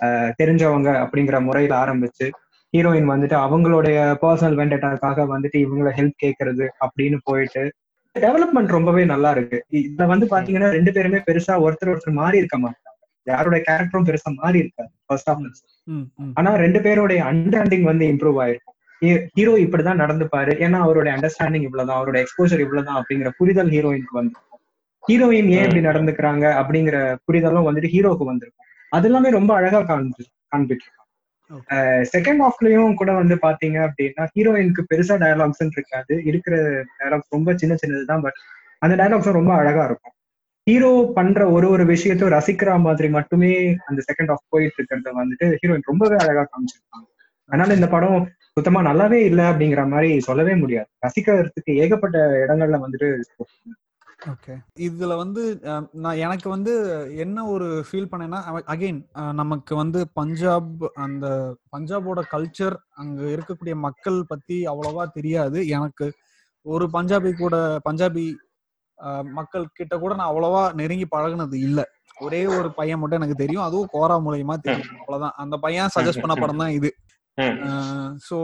அஹ், தெரிஞ்சவங்க அப்படிங்கிற முறையில ஆரம்பிச்சு ஹீரோயின் வந்துட்டு அவங்களுடைய பர்சனல் வெண்டட்டாக்காக வந்துட்டு இவங்கள ஹெல்ப் கேட்கறது அப்படின்னு போயிட்டு டெவலப்மெண்ட் ரொம்பவே நல்லா இருக்கு. இதுல வந்து பாத்தீங்கன்னா ரெண்டு பேருமே பெருசா ஒருத்தர் ஒருத்தர் மாறி இருக்க மாட்டாங்க. யாரோட கேரக்டரும் பெருசா மாறி இருக்காது. ஃபர்ஸ்ட் ஆஃப் ஆனா ரெண்டு பேருடைய அண்டர்ஸ்டாண்டிங் வந்து இம்ப்ரூவ் ஆயிருக்கும். ஹீரோ இப்படிதான் நடந்துப்பாரு. ஏன்னா அவருடைய அண்டர்ஸ்டாண்டிங் இவ்வளவுதான். அவரோட எக்ஸ்போஜர் இவ்வளவுதான் அப்படிங்கிற புரிதல் ஹீரோயினுக்கு வந்திருக்கும் ஹீரோயின் ஏன் இப்படி நடந்துக்கிறாங்க அப்படிங்கிற புரிதலும் வந்துட்டு ஹீரோக்கு வந்திருக்கும். அது எல்லாமே ரொம்ப அழகா காண்பி காண்பிட்டு செகண்ட் ஹாஃப்லயும் கூட வந்து பாத்தீங்க அப்படின்னா ஹீரோயினுக்கு பெருசா டயலாக்ஸ் இருக்காது. இருக்கிற டயலாக்ஸ் ரொம்ப சின்ன சின்னதுதான் பட் அந்த டயலாக்ஸும் ரொம்ப அழகா இருக்கும். ஹீரோ பண்ற ஒரு ஒரு விஷயத்தையும் ரசிக்கிற மாதிரி மட்டுமே அந்த செகண்ட் ஆஃப் போயிட்டு இருக்கிறத வந்துட்டு ஹீரோயின் ரொம்பவே அழகா காமிச்சிருக்காங்க. அதனால இந்த படம் சுத்தமா நல்லாவே இல்லை அப்படிங்கிற மாதிரி சொல்லவே முடியாது. ரசிக்கிறதுக்கு ஏகப்பட்ட இடங்கள்ல வந்துட்டு ஓகே இதுல வந்து நான் எனக்கு வந்து என்ன ஒரு ஃபீல் பண்ணேன்னா அகைன் நமக்கு வந்து பஞ்சாப் அந்த பஞ்சாபோட கல்ச்சர் அங்க இருக்கக்கூடிய மக்கள் பத்தி அவ்வளவா தெரியாது. எனக்கு ஒரு பஞ்சாபி கூட பஞ்சாபி மக்கள் கிட்ட கூட நான் அவ்வளவா நெருங்கி பழகுனது இல்ல. ஒரே ஒரு பையன் மட்டும் எனக்கு தெரியும். அதுவும் கோரா மூலியமா தெரியும். அவ்வளவுதான். அந்த பையன் சஜஸ்ட் பண்ண படம் தான் இது. ஸோ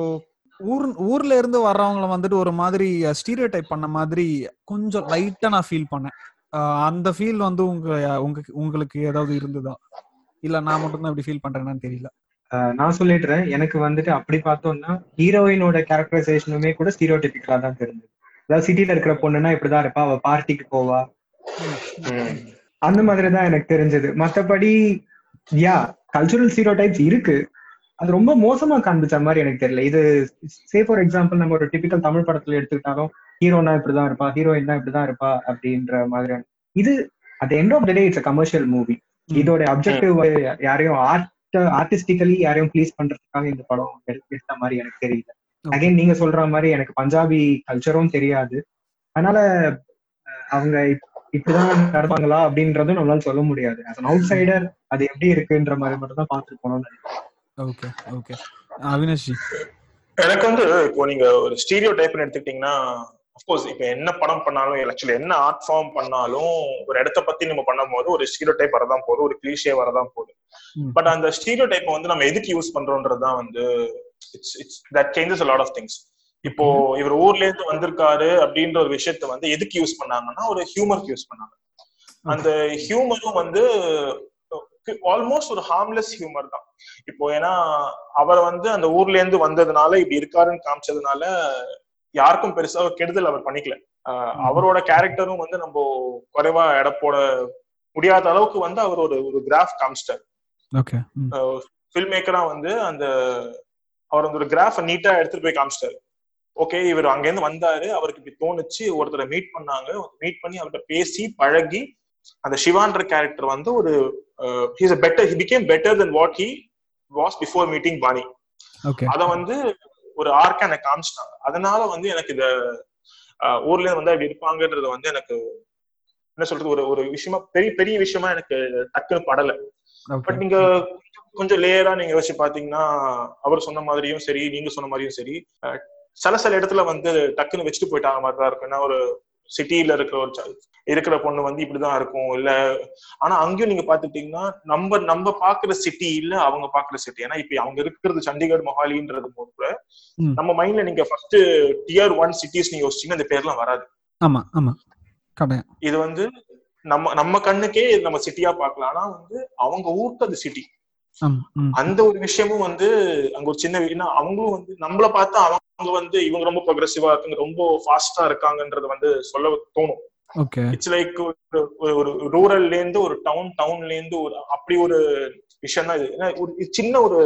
ஊர் ஊர்ல இருந்து வர்றவங்கள வந்துட்டு ஒரு மாதிரி ஸ்டீரியோ டைப் பண்ண மாதிரி கொஞ்சம் லைட்டா நான் ஃபீல் பண்ணேன். அந்த ஃபீல் வந்து உங்க உங்க உங்களுக்கு ஏதாவது இருந்ததா? இல்ல நான் மட்டும் தான் இப்படி ஃபீல் பண்றேன்னு தெரியல. நான் சொல்லிடுறேன். எனக்கு வந்துட்டு அப்படி பார்த்தோம்னா ஹீரோயினோட கேரக்டரைசேஷனுமே கூட ஸ்டீரியோடிபிக்கலா தான் தெரிஞ்சது. அதாவது சிட்டில இருக்கிற பொண்ணுன்னா இப்படிதான் இருப்பா. அவ பார்ட்டிக்கு போவா. அந்த மாதிரிதான் எனக்கு தெரிஞ்சது. மத்தபடி யா கல்ச்சுரல் சீரோ டைப்ஸ் இருக்கு. அது ரொம்ப மோசமா காண்பிச்ச மாதிரி எனக்கு தெரியல. இது சே ஃபார் எக்ஸாம்பிள் நம்ம ஒரு டிபிக்கல் தமிழ் படத்துல எடுத்துக்கிட்டாலும் ஹீரோனா இப்படிதான் இருப்பா. ஹீரோயின் தான் இப்படிதான் இருப்பா அப்படின்ற மாதிரியான. இது at end of the day it's commercial movie இதோட அப்ஜெக்டிவ் யாரையும் ஆர்ட் ஆர்டிஸ்டிக்கலி யாரையும் ப்ளீஸ் பண்றதுக்காக இந்த படம் எடுத்த மாதிரி எனக்கு தெரியல. அகைன் நீங்க சொல்ற மாதிரி எனக்கு பஞ்சாபி கல்ச்சரும் தெரியாது. அதனால அவங்க இப்- இப்படிதான் நடப்பாங்களா அப்படின்றதும் நம்மளால சொல்ல முடியாது. As an outsider அது எப்படி இருக்குன்ற மாதிரி மட்டும் தான் பார்த்துட்டு போனோம்னு ஓகே ஓகே அவினாஷ் எனக்கு வந்து இப்போ நீங்க ஒரு ஸ்டீரியோ டைப்னு எடுத்துக்கிட்டீங்கன்னா அஃப்கோர்ஸ் இப்போ என்ன படம் பண்ணாலும் ஆக்சுவலி என்ன ஆர்ட் ஃபார்ம் பண்ணாலும் ஒரு இடத்த பத்தி நம்ம பண்ணும்போது ஒரு ஸ்டீரியோ டைப் வரதான் போகுது ஒரு கிளீஷே வரதான் போகுது. ம். பட் அந்த ஸ்டீரியோ டைப்பை வந்து நம்ம எதுக்கு யூஸ் பண்றோம்ன்றது தான் வந்து it's it's that changes lot of things இப்போ இவர் ஊர்ல இருந்து வந்திருக்காரு அப்படின்ற ஒரு விஷயத்த வந்து எதுக்கு யூஸ் பண்ணாங்கன்னா ஒரு ஹியூமருக்கு யூஸ் பண்ணாங்க. அந்த ஹியூமரும் வந்து ஆல்மோஸ்ட் ஒரு ஹார்ம்லெஸ் ஹியூமர் தான். இப்போ ஏன்னா அவர் வந்து அந்த ஊர்ல இருந்து வந்ததுனால இப்படி இருக்காருன்னு காமிச்சதுனால யாருக்கும் பெருசா கெடுதல் அவர் பண்ணிக்கல. ஆஹ் அவரோட கேரக்டரும் வந்து நம்ம குறைவா எடை போட முடியாத அளவுக்கு வந்து அவர் ஒரு ஒரு கிராஃப் காமிச்சிட்டார். ஃபில்ம் மேக்கரா வந்து அந்த அவர் அந்த ஒரு கிராஃப நீட்டா எடுத்துட்டு போய் காமிச்சிட்டாரு. ஓகே இவர் அங்கேருந்து வந்தாரு. அவருக்கு இப்படி தோணுச்சு. ஒருத்தரை மீட் பண்ணாங்க. மீட் பண்ணி அவர்கிட்ட பேசி பழகி அந்த சிவான்ற கேரக்டர் வந்து ஒரு he's better he became better then what he was before meeting okay அத வந்து ஒரு ஆர்க்கா எனக்கு காமிச்சிட்டாங்க. அதனால வந்து எனக்கு இத அஹ், ஊர்ல இருந்து வந்தா இப்படி இருப்பாங்கன்றது வந்து எனக்கு என்ன சொல்றது ஒரு ஒரு விஷயமா பெரிய பெரிய விஷயமா எனக்கு டக்குன்னு படல. பட் நீங்க கொஞ்சம் லேயரா நீங்க யோசிச்சு பாத்தீங்கன்னா அவர் சொன்ன மாதிரியும் சரி நீங்க சொன்ன மாதிரியும் சரி சில சில இடத்துல வந்து டக்குன்னு வச்சுட்டு போயிட்டாங்க மாதிரி தான் இருக்கும். ஏன்னா ஒரு சிட்டில இருக்கிற ஒரு இருக்கிற பொண்ணு வந்து இப்படிதான் இருக்கும். இல்ல ஆனா அங்கேயும் நீங்க பாத்துட்டீங்கன்னா நம்ம நம்ம பாக்குற சிட்டி இல்ல அவங்க பாக்குற சிட்டி ஏன்னா இப்ப அவங்க இருக்கிறது சண்டிகர் மொஹாலின்றது போது கூட ம். நம்ம மைண்ட்ல நீங்க ஃபர்ஸ்ட் டியர் ஒன் சிட்டிஸ் நீங்க யோசிச்சீங்கன்னா இந்த பேர்லாம் வராது. ஆமா ஆமா. இது வந்து நம்ம நம்ம கண்ணுக்கே நம்ம சிட்டியா பார்க்கலாம் ஆனா வந்து அவங்க ஊருக்கு அது சிட்டி அந்த ஒரு விஷயமும் வந்து அங்க ஒரு சின்ன ஏன்னா அவங்களும் வந்து நம்மள பார்த்தா அவங்க வந்து இவங்க ரொம்ப ப்ரொக்ரெசிவா இருக்காங்க ரொம்ப ஃபாஸ்டா இருக்காங்கன்றது வந்து சொல்ல தோணும். இட்ஸ் லைக் ஒரு ரூரல்ல இருந்து ஒரு டவுன் டவுன்ல இருந்து ஒரு அப்படி ஒரு விஷயம் தான் இது. ஏன்னா ஒரு இது சின்ன ஒரு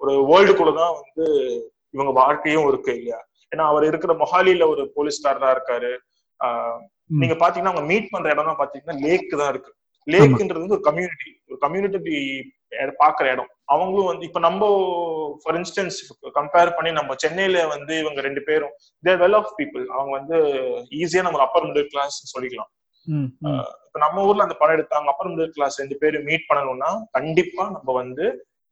ஒரு வேர்ல்டுக்குள்ள தான் வந்து இவங்க வாழ்க்கையும் இருக்கு இல்லையா? ஏன்னா அவர் இருக்கிற மொஹாலில ஒரு போலீஸ்காரரா இருக்காரு. நீங்க பாத்தீங்கன்னா அவங்க மீட் பண்ற இடம் பாத்தீங்கன்னா லேக் தான் இருக்கு. லேக்ன்றது ஒரு கம்யூனிட்டி ஒரு கம்யூனிட்டி பாக்குற இடம். அவங்களும் வந்து இப்ப நம்ம ஃபார் இன்ஸ்டன்ஸ் கம்பேர் பண்ணி நம்ம சென்னையில வந்து இவங்க ரெண்டு பேரும் தேர் வெல் ஆஃப் பீப்புள் அவங்க வந்து ஈஸியா நம்ம அப்பர் மிடில் கிளாஸ் சொல்லிக்கலாம். இப்ப நம்ம ஊர்ல அந்த படம் எடுத்தாங்க அப்பர் மிடில் கிளாஸ் ரெண்டு பேரும் மீட் பண்ணணும்னா கண்டிப்பா நம்ம வந்து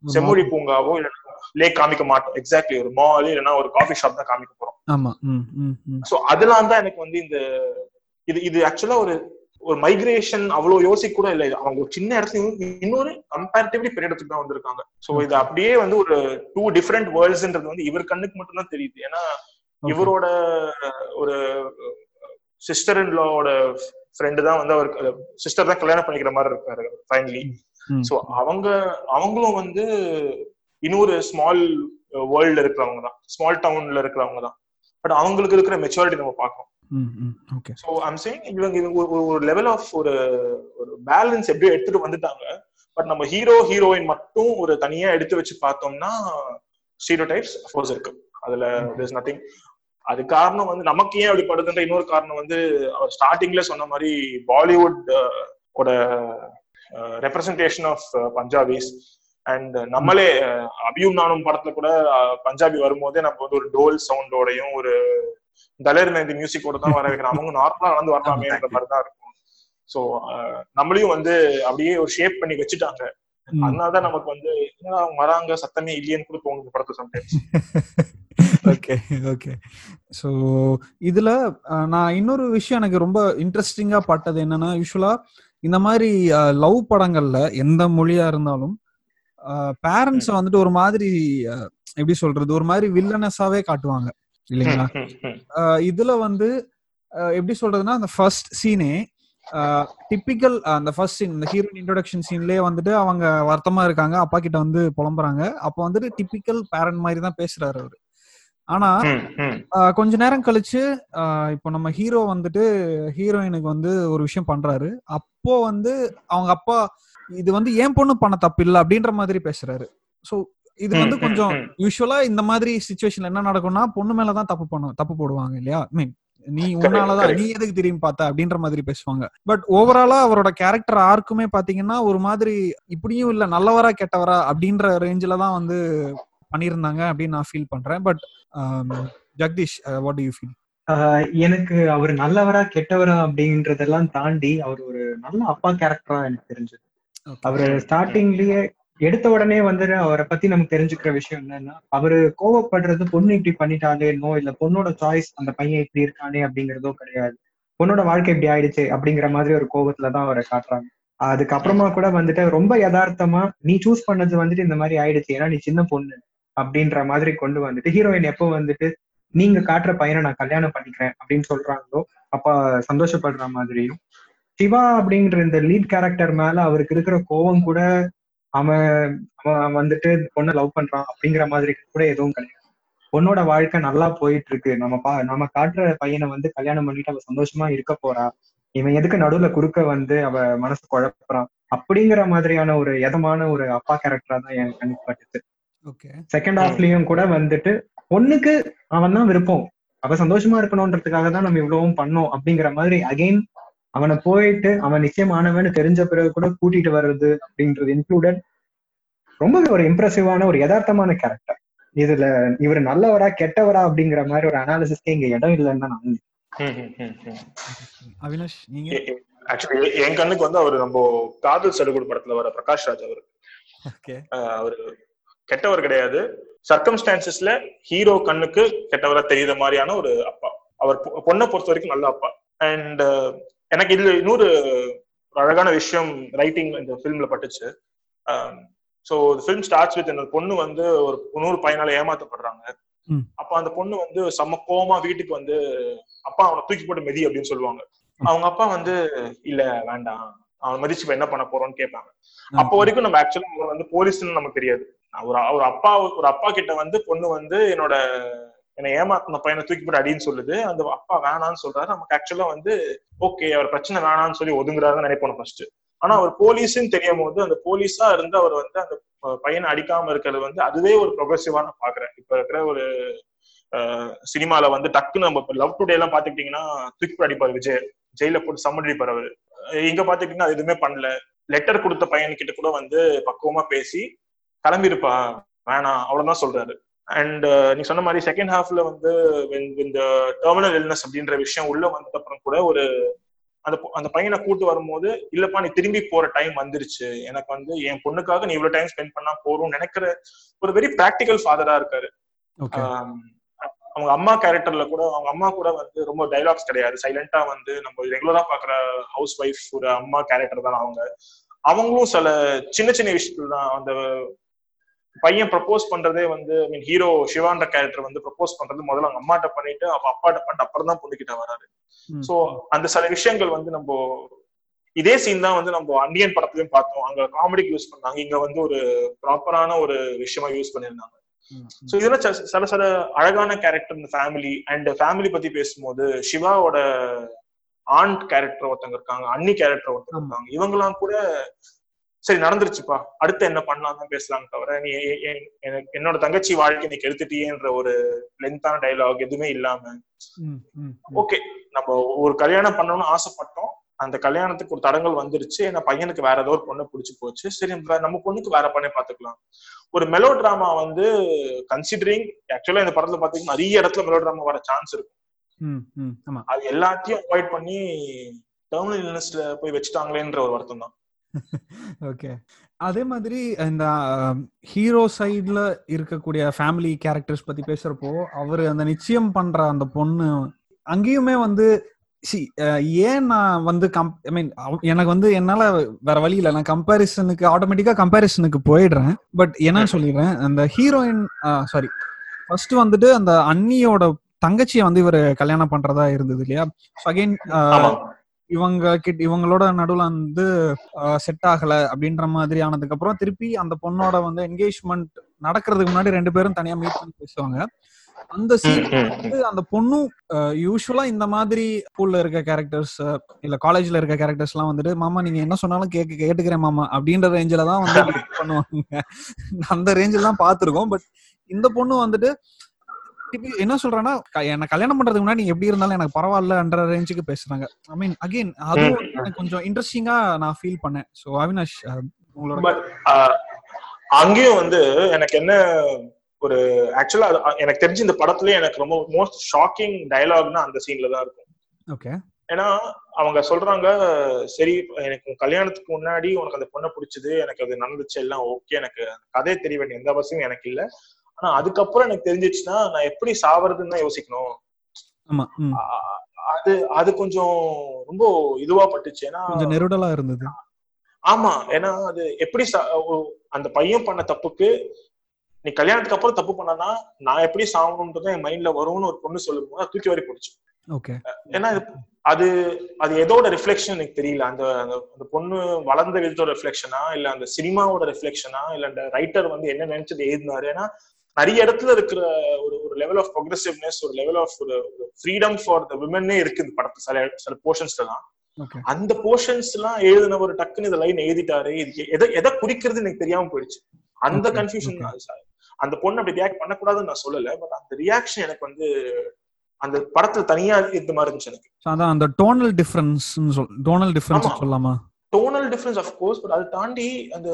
செம்மொழி பூங்காவோ இல்லைன்னா லேக் காமிக்க மாட்டோம். எக்ஸாக்ட்லி ஒரு மால் இல்லைன்னா ஒரு காஃபி ஷாப் தான் காமிக்க போறோம். சோ அதெல்லாம் தான் எனக்கு வந்து இந்த இது இது ஆக்சுவலா ஒரு ஒரு மைக்ரேஷன் அவ்வளவு யோசிக்க கூட இல்லை. அவங்க ஒரு சின்ன இடத்துல இன்னொரு கம்பேரிட்டிவ்லி பெரிய இடத்துக்கு தான் வந்திருக்காங்க. சோ இது அப்படியே வந்து ஒரு டூ டிஃப்ரெண்ட் வேர்ல்ட்ஸ்ன்றது வந்து இவர் கண்ணுக்கு மட்டும் தான் தெரியுது. ஏன்னா. இவரோட ஒரு சிஸ்டர் இன் லாவோட ஃப்ரெண்டு தான் வந்து அவருக்கு சிஸ்டர் தான் கல்யாணம் பண்ணிக்கிற மாதிரி இருக்காரு ஃபைனலி. சோ அவங்க அவங்களும் வந்து இன்னொரு ஸ்மால் வேர்ல்ட்ல இருக்கிறவங்க தான். ஸ்மால் டவுன்ல இருக்கிறவங்க தான். பட் அவங்களுக்கு இருக்கிற மெச்சூரிட்டி நம்ம பார்க்கணும். ஓகே ஸோ ஐம் சேயிங் இவங்க இவங்க ஒரு- லெவல் ஆஃப் ஒரு ஒரு பேலன்ஸ் எப்படியோ எடுத்துட்டு வந்துட்டாங்க. பட் நம்ம ஹீரோ ஹீரோயின் மட்டும் ஒரு தனியா எடுத்து வச்சு பார்த்தோம்னா ஸ்டீரியோ டைப்ஸ் அஃபோர்ஸ் இருக்கு. அதுல there's நத்திங் அது காரணம் வந்து நமக்கு ஏன் அப்படி படுதுன்ற இன்னொரு காரணம் வந்து அவர் ஸ்டார்டிங்ல சொன்ன மாதிரி பாலிவுட் ஓட ரெப்ரசன்டேஷன் ஆஃப் பஞ்சாபிஸ் அண்ட் நம்மளே அபியும் நானும் படத்துல கூட பஞ்சாபி வரும்போதே நம்ம வந்து ஒரு டோல் சவுண்டோடையும் ஒரு தலர் மேந்தி மியூசிக்கோட தான் வர வைக்கிறோம் அவங்க நார்மலா வந்து வரலாமேன்ற மாதிரி தான் இருக்கும். ஸோ நம்மளையும் வந்து அப்படியே ஒரு ஷேப் பண்ணி வச்சுட்டாங்க. அதனாலதான் நமக்கு வந்து என்னடா அவங்க வராங்க சத்தமே இல்லையேன்னு கூட தோணுது படத்தை சம்டைம்ஸ் ஓகே ஓகே ஸோ இதுல நான் இன்னொரு விஷயம் எனக்கு ரொம்ப இன்ட்ரெஸ்டிங்கா பட்டது என்னன்னா யூஸ்வலா இந்த மாதிரி லவ் படங்கள்ல எந்த மொழியா இருந்தாலும் பேரண்ட்ஸ் வந்துட்டு ஒரு மாதிரி எப்படி சொல்றது? ஒரு மாதிரி வில்லனஸாவே காட்டுவாங்க. இல்லைங்களா? இதுல வந்து எப்படி சொல்றதுன்னா அந்த ஃபர்ஸ்ட் சீனே டிப்பிக்கல் அந்த ஃபர்ஸ்ட் சீன் இந்த ஹீரோயின் இன்ட்ரோடக்ஷன் சீன்லயே வந்துட்டு அவங்க வருத்தமா இருக்காங்க. அப்பா கிட்ட வந்து புலம்புறாங்க. அப்போ வந்துட்டு டிப்பிக்கல் பேரண்ட் மாதிரி தான் பேசுறாரு அவரு. ஆனா கொஞ்ச நேரம் கழிச்சு ஆஹ் இப்போ நம்ம ஹீரோ வந்துட்டு ஹீரோயினுக்கு வந்து ஒரு விஷயம் பண்றாரு. அப்போ வந்து அவங்க அப்பா இது வந்து ஏன் பொண்ணு பண்ண தப்பு இல்ல? அப்படின்ற மாதிரி பேசுறாரு. சோ இது வந்து கொஞ்சம் யூஸ்வலா இந்த மாதிரி சுச்சுவேஷன்ல என்ன நடக்கும்னா பொண்ணு மேலதான் தப்பு பண்ணும் தப்பு போடுவாங்க இல்லையா? மீன் நீ உன்னாலதான் நீ எதுக்கு திரும்பி பார்த்த? அப்படின்ற மாதிரி பேசுவாங்க. பட் ஓவராலா அவரோட கேரக்டர் ஆர்க்குமே பாத்தீங்கன்னா ஒரு மாதிரி இப்படியும் இல்ல நல்லவரா கெட்டவரா அப்படின்ற ரேஞ்சில தான் வந்து பண்ணியிருந்தாங்க அப்படின்னு நான் ஃபீல் பண்றேன். But Jagadish what you feel எனக்கு அவர் நல்லவரா கெட்டவரா அப்படின்றதெல்லாம் தாண்டி அவர் ஒரு நல்ல அப்பா கேரக்டரா எனக்கு தெரிஞ்சது. அவரு ஸ்டார்டிங்லயே எடுத்த உடனே வந்துட்டு அவரை பத்தி நமக்கு தெரிஞ்சுக்கிற விஷயம் என்னன்னா அவரு கோவப்படுறது பொண்ணு இப்படி பண்ணிட்டாலேனோ இல்ல பொண்ணோட சாய்ஸ் அந்த பையன் இப்படி இருக்கானே அப்படிங்கிறதோ கிடையாது. பொண்ணோட வாழ்க்கை இப்படி ஆயிடுச்சு அப்படிங்கிற மாதிரி ஒரு கோபத்துலதான் அவரை காட்டுறாங்க. அதுக்கப்புறமா கூட வந்துட்டு ரொம்ப யதார்த்தமா நீ சூஸ் பண்ணது வந்துட்டு இந்த மாதிரி ஆயிடுச்சு. ஏன்னா நீ சின்ன பொண்ணு அப்படின்ற மாதிரி கொண்டு வந்துட்டு ஹீரோயின் எப்போ வந்துட்டு நீங்க காட்டுற பையனை நான் கல்யாணம் பண்ணிக்கிறேன் அப்படின்னு சொல்றாங்களோ அப்ப சந்தோஷப்படுற மாதிரியும். சிவா அப்படிங்கிற இந்த லீட் கேரக்டர் மேல அவருக்கு இருக்கிற கோவம் கூட அவன் அவன் வந்துட்டு பொண்ணை லவ் பண்றான் அப்படிங்கிற மாதிரி கூட எதுவும் கிடையாது. பொண்ணோட வாழ்க்கை நல்லா போயிட்டு இருக்கு நம்ம பா நம்ம காட்டுற பையனை வந்து கல்யாணம் பண்ணிட்டு அவ சந்தோஷமா இருக்க போறா. இவன் எதுக்கு நடுவுல குறுக்க வந்து அவ மனசு குழப்புறான்? அப்படிங்கிற மாதிரியான ஒரு எதமான ஒரு அப்பா கேரக்டரா தான் எனக்கு கண்ணுக்கு பட்டுச்சு. செகண்ட் ஹாஃப்லயும் கூட வந்துட்டு பொண்ணுக்கு அவன் தான் விருப்பம். அவ சந்தோஷமா இருக்கணும்ன்றதுக்காக தான் நம்ம இவ்வளவும் பண்ணோம் அப்படிங்கிற மாதிரி அகைன் அவனை போயிட்டு அவன் நிச்சயமானவன்னு தெரிஞ்ச பிறகு கூட கூட்டிட்டு வர்றது அப்படின்றது இன்க்ளூடட் ரொம்பவே ஒரு இம்ப்ரெசிவான ஒரு யதார்த்தமான கேரக்டர் இதுல இவர் நல்லவரா கெட்டவரா அப்படிங்கிற மாதிரி ஒரு அனாலிசிஸ்க்கே இங்க இடம் இல்லைன்னு தான் நான். அவினாஷ் நீங்க? ஆக்சுவலி என் கண்ணுக்கு வந்து அவர் நம்ம காதல் சடுகுடு படத்துல வர பிரகாஷ் ராஜ் அவர். அவரு கெட்டவர் கிடையாது. சர்க்கம்ஸ்டான்சஸ்ல ஹீரோ கண்ணுக்கு கெட்டவரா தெரியுற மாதிரியான ஒரு அப்பா. அவர் பொ- பொண்ணை பொறுத்த வரைக்கும் நல்ல அப்பா. அண்ட் எனக்கு இதுல இன்னொரு ஒரு அழகான விஷயம் ரைட்டிங் இந்த ஃபிலிம்ல பட்டுச்சு. ஸோ ஃபிலிம் ஸ்டார்ட்ஸ் வித் இந்த பொண்ணு வந்து ஒரு இன்னொரு பையனால ஏமாத்தப்படுறாங்க. அப்ப அந்த பொண்ணு வந்து செம்ம கோவமா வீட்டுக்கு வந்து அப்பா அவனை தூக்கி போட்டு மிதி அப்படின்னு சொல்லுவாங்க. அவங்க அப்பா வந்து இல்ல வேண்டாம். அவன் மதிச்சு என்ன பண்ண போறோம்னு கேட்பாங்க. அப்போ வரைக்கும் நம்ம ஆக்சுவலா அவர் வந்து போலீஸ்னு நமக்கு தெரியாது. ஒரு ஒரு அப்பா ஒரு அப்பா கிட்ட வந்து பொண்ணு வந்து என்னோட என்னை ஏமாத்தின பையனை தூக்கி போட்டு அடின்னு சொல்லுது. அந்த அப்பா வேணான்னு சொல்றாரு. நமக்கு ஆக்சுவலா வந்து ஓகே அவர் பிரச்சனை வேணாம்னு சொல்லி ஒதுங்குறாருன்னு நினைப்போம் ஃபர்ஸ்ட் ஆனா அவர் போலீஸ்ன்னு தெரியும் போது அந்த போலீஸா இருந்து அவர் வந்து அந்த பையனை அடிக்காம இருக்கிறது வந்து அதுவே ஒரு ப்ரொக்ரெசிவா நான் பாக்குறேன் இப்ப இருக்கிற ஒரு சினிமால வந்து டக்குன்னு நம்ம லவ் டுடே எல்லாம் பாத்துக்கிட்டீங்கன்னா தூக்கி அடிப்பார் விஜய். ஜெயில போட்டு சம்மன் அடிப்பார் அவரு. இங்க பாத்துக்கிட்டீங்கன்னா அது எதுவுமே பண்ணல. லெட்டர் கொடுத்த பையன்கிட்ட கூட வந்து பக்குவமா பேசி கிளம்பிருப்பா வேணாம் அவ்வளவுதான் சொல்றாரு. அண்ட் நீ சொன்ன மாதிரி செகண்ட் ஹாஃப்ல வந்து இந்த டெர்மினல் இல்னஸ் அப்படின்ற விஷயம் உள்ள வந்தது அப்புறம் கூட ஒரு அந்த அந்த பையனை கூட்டு வரும்போது இல்லப்பா நீ திரும்பி போற டைம் வந்துருச்சு. எனக்கு வந்து என் பொண்ணுக்காக நீ இவ்வளவு டைம் ஸ்பெண்ட் பண்ணா போறோம் நினைக்கிற ஒரு வெரி பிராக்டிக்கல் ஃபாதரா இருக்காரு. அவங்க அம்மா கேரக்டர்ல கூட அவங்க அம்மா கூட வந்து ரொம்ப டைலாக்ஸ் கிடையாது. சைலண்டா வந்து நம்ம ரெகுலரா பாக்குற ஹவுஸ் ஒய்ஃப் ஒரு அம்மா கேரக்டர் தான் அவங்க. அவங்களும் சில சின்ன சின்ன விஷயத்துல தான் அந்த பையன் ப்ரப்போஸ் பண்றதே வந்து ஐ மீன் ஹீரோ சிவான்ற கேரக்டர் வந்து ப்ரப்போஸ் பண்றது முதல்ல அவங்க அம்மாட்ட பண்ணிட்டு அப்ப அப்பாட்ட பண்ணிட்டு அப்புறம் தான் பொண்ணுகிட்ட வராரு. சோ அந்த சில விஷயங்கள் வந்து நம்ம இதே சீன் தான் வந்து நம்ம அண்டியன் படத்துலயும் பார்த்தோம். அங்க காமெடிக்கு யூஸ் பண்ணாங்க. இங்க வந்து ஒரு ப்ராப்பரான ஒரு விஷயமா யூஸ் பண்ணிருந்தாங்க சோ இதெல்லாம் சில சில அழகான கேரக்டர் இந்த ஃபேமிலி அண்ட் ஃபேமிலி பத்தி பேசும்போது சிவாவோட ஆண்ட் கேரக்டர் ஒருத்தங்க இருக்காங்க அன்னி கேரக்டர் ஒருத்தங்க இருக்காங்க. இவங்கெல்லாம் கூட சரி நடந்துருச்சுப்பா. அடுத்து என்ன பண்ணலாம் தான் பேசலாம் தவிர நீ எனக்கு என்னோட தங்கச்சி வாழ்க்கை நீ கெடுத்துட்டியன்ற ஒரு லென்த்தான டைலாக் எதுவுமே இல்லாம. ஓகே நம்ம ஒரு கல்யாணம் பண்ணணும்னு ஆசைப்பட்டோம். அந்த கல்யாணத்துக்கு ஒரு தடங்கள் வந்துருச்சு. ஏன்னா பையனுக்கு வேற ஏதோ ஒரு பொண்ணு பிடிச்சி போச்சு. சரி நம்ம பொண்ணுக்கு வேற பண்ணே பாத்துக்கலாம் ஒரு மெலோ டிராமா வந்து கன்சிடரிங் ஆக்சுவலா இந்த படத்துல பாத்தீங்கன்னா நிறைய இடத்துல மெலோ டிராமா வர சான்ஸ் இருக்கும். அது எல்லாத்தையும் அவாய்ட் பண்ணி டெர்மினல் போய் வச்சுட்டாங்களேன்ற ஒரு வருத்தம் தான். ஓகே அதே மாதிரி இந்த ஹீரோ சைட்ல இருக்கக்கூடிய ஃபேமிலி கேரக்டர்ஸ் பத்தி பேசுறப்போ அவர் அந்த நிச்சயம் பண்ற அந்த பொண்ணு அங்கேயுமே வந்து சி ஏன் நான் வந்து கம் ஐ மீன் எனக்கு வந்து என்னால வேற வழி இல்லை. நான் கம்பேரிசனுக்கு ஆட்டோமேட்டிக்கா கம்பேரிசனுக்கு போயிடுறேன். பட் என்னன்னு சொல்லிடுறேன் அந்த ஹீரோயின் சாரி ஃபர்ஸ்ட் வந்துட்டு அந்த அண்ணியோட தங்கச்சியை வந்து இவர் கல்யாணம் பண்றதா இருந்தது இல்லையா? அகைன் இவங்க கிட்ட இவங்களோட நடுவுல வந்து செட் ஆகல அப்படின்ற மாதிரி ஆனதுக்கு அப்புறம் திருப்பி அந்த பொண்ணோட வந்து என்கேஜ்மெண்ட் நடக்கிறதுக்கு முன்னாடி ரெண்டு பேரும் தனியா மீட் பண்ணி பேசுவாங்க. அந்த சீன் வந்து அந்த பொண்ணும் யூஸ்வலா இந்த மாதிரி ஸ்கூல்ல இருக்க கேரக்டர்ஸ் இல்ல காலேஜ்ல இருக்க கேரக்டர்ஸ் எல்லாம் வந்துட்டு மாமா நீங்க என்ன சொன்னாலும் கேட்க கேட்டுக்கிறேன் மாமா அப்படின்ற ரேஞ்சில தான் வந்து பண்ணுவாங்க. அந்த ரேஞ்சில் தான் பாத்துருக்கோம் பட் இந்த பொண்ணு வந்துட்டு என்ன சொல்றேன்னா என்ன கல்யாணம் பண்றதுக்கு முன்னாடி எப்படி இருந்தாலும் எனக்கு பரவாயில்லன்ற ரேஞ்சுக்கு பேசுறாங்க. ஐ மீன் அகைன் அதுவும் எனக்கு கொஞ்சம் இன்ட்ரெஸ்டிங்கா நான் ஃபீல் பண்ணேன். ஸோ அவினாஷ் உங்களோட அங்கேயும் வந்து எனக்கு என்ன ஒரு ஆக்சுவலா எனக்கு தெரிஞ்சு இந்த படத்துலயே எனக்கு ரொம்ப மோஸ்ட் ஷாக்கிங் டயலாக்னா அந்த சீன்ல தான் இருக்கும். ஓகே ஏன்னா அவங்க சொல்றாங்க சரி எனக்கு கல்யாணத்துக்கு முன்னாடி உனக்கு அந்த பொண்ணை பிடிச்சது எனக்கு அது நடந்துச்சு எல்லாம் ஓகே எனக்கு கதையை தெரிய வேண்டிய எந்த அவசியமும் எனக்கு இல்லை. ஆனா அதுக்கப்புறம் எனக்கு தெரிஞ்சிச்சுன்னா நான் எப்படி சாவறதுன்னு தான் யோசிக்கணும். அது அது கொஞ்சம் ரொம்ப இதுவா பட்டுச்சு. ஏன்னா நெருடலா இருந்தது. ஆமா ஏன்னா அது எப்படி அந்த பையன் பண்ண தப்புக்கு நீ கல்யாணத்துக்கு அப்புறம் தப்பு பண்ணனா நான் எப்படி சாகணும்ன்றது என் மைண்ட்ல வரும்னு ஒரு பொண்ணு சொல்லும் போது தூக்கி வரி போடுச்சு ஓகே. ஏன்னா அது அது எதோட ரிஃப்ளெக்ஷன் எனக்கு தெரியல. அந்த அந்த பொண்ணு வளர்ந்த விதத்தோட ரிஃப்ளெக்ஷனா இல்ல அந்த சினிமாவோட ரிஃப்ளெக்ஷனா இல்ல அந்த ரைட்டர் வந்து என்ன நினைச்சது எழுதினாரு. ஏன்னா நிறைய இடத்துல இருக்கிற ஒரு ஒரு லெவல் ஆஃப் ப்ரொக்ரெசிவ்னஸ் ஒரு லெவல் ஆஃப் ஒரு ஃப்ரீடம் ஃபார் த விமன்னே இருக்கு இந்த படத்து சில சில போர்ஷன்ஸ்ல தான் அந்த போர்ஷன்ஸ் எல்லாம் எழுதின ஒரு டக்குன்னு இந்த லைன் எழுதிட்டாரு. இது எதை எதை குறிக்கிறது எனக்கு தெரியாம போயிடுச்சு. அந்த கன்ஃபியூஷன் அந்த பொண்ணு அப்படி ரியாக்ட் பண்ணக்கூடாதுன்னு நான் சொல்லல. பட் அந்த ரியாக்ஷன் எனக்கு வந்து அந்த படத்துல தனியா இருந்த மாதிரி இருந்துச்சு எனக்கு. அதான் அந்த டோனல் டிஃபரன்ஸ் டோனல் டிஃபரன்ஸ் சொல்லலாமா tonal difference of course but அதை தாண்டி அந்த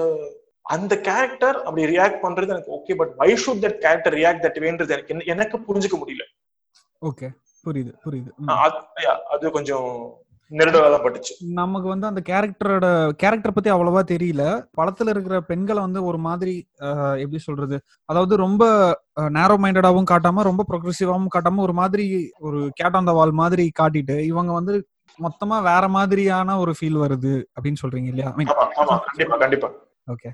அந்த கேரக்டர் அப்படி ரியாக்ட் பண்றது எனக்கு okay but why should that character react that வேன்றது எனக்கு எனக்கு புரிஞ்சுக்க முடியல. ஓகே புரியுது புரியுது. அது கொஞ்சம் நமக்கு வந்து அந்த கேரக்டரோட கேரக்டர் பத்தி அவ்வளவா தெரியல. படத்துல இருக்கிற பெண்களை வந்து ஒரு மாதிரி எப்படி சொல்றது? அதாவது ரொம்ப நேரோ மைண்டடாவும் காட்டாம ரொம்ப ப்ரொக்ரெசிவாவும் காட்டாம ஒரு மாதிரி ஒரு கேட் ஆன் த வால் மாதிரி காட்டிட்டு இவங்க வந்து மொத்தமா வேற மாதிரியான ஒரு ஃபீல் வருது அப்படின்னு சொல்றீங்க இல்லையா? கண்டிப்பா கண்டிப்பா. ஓகே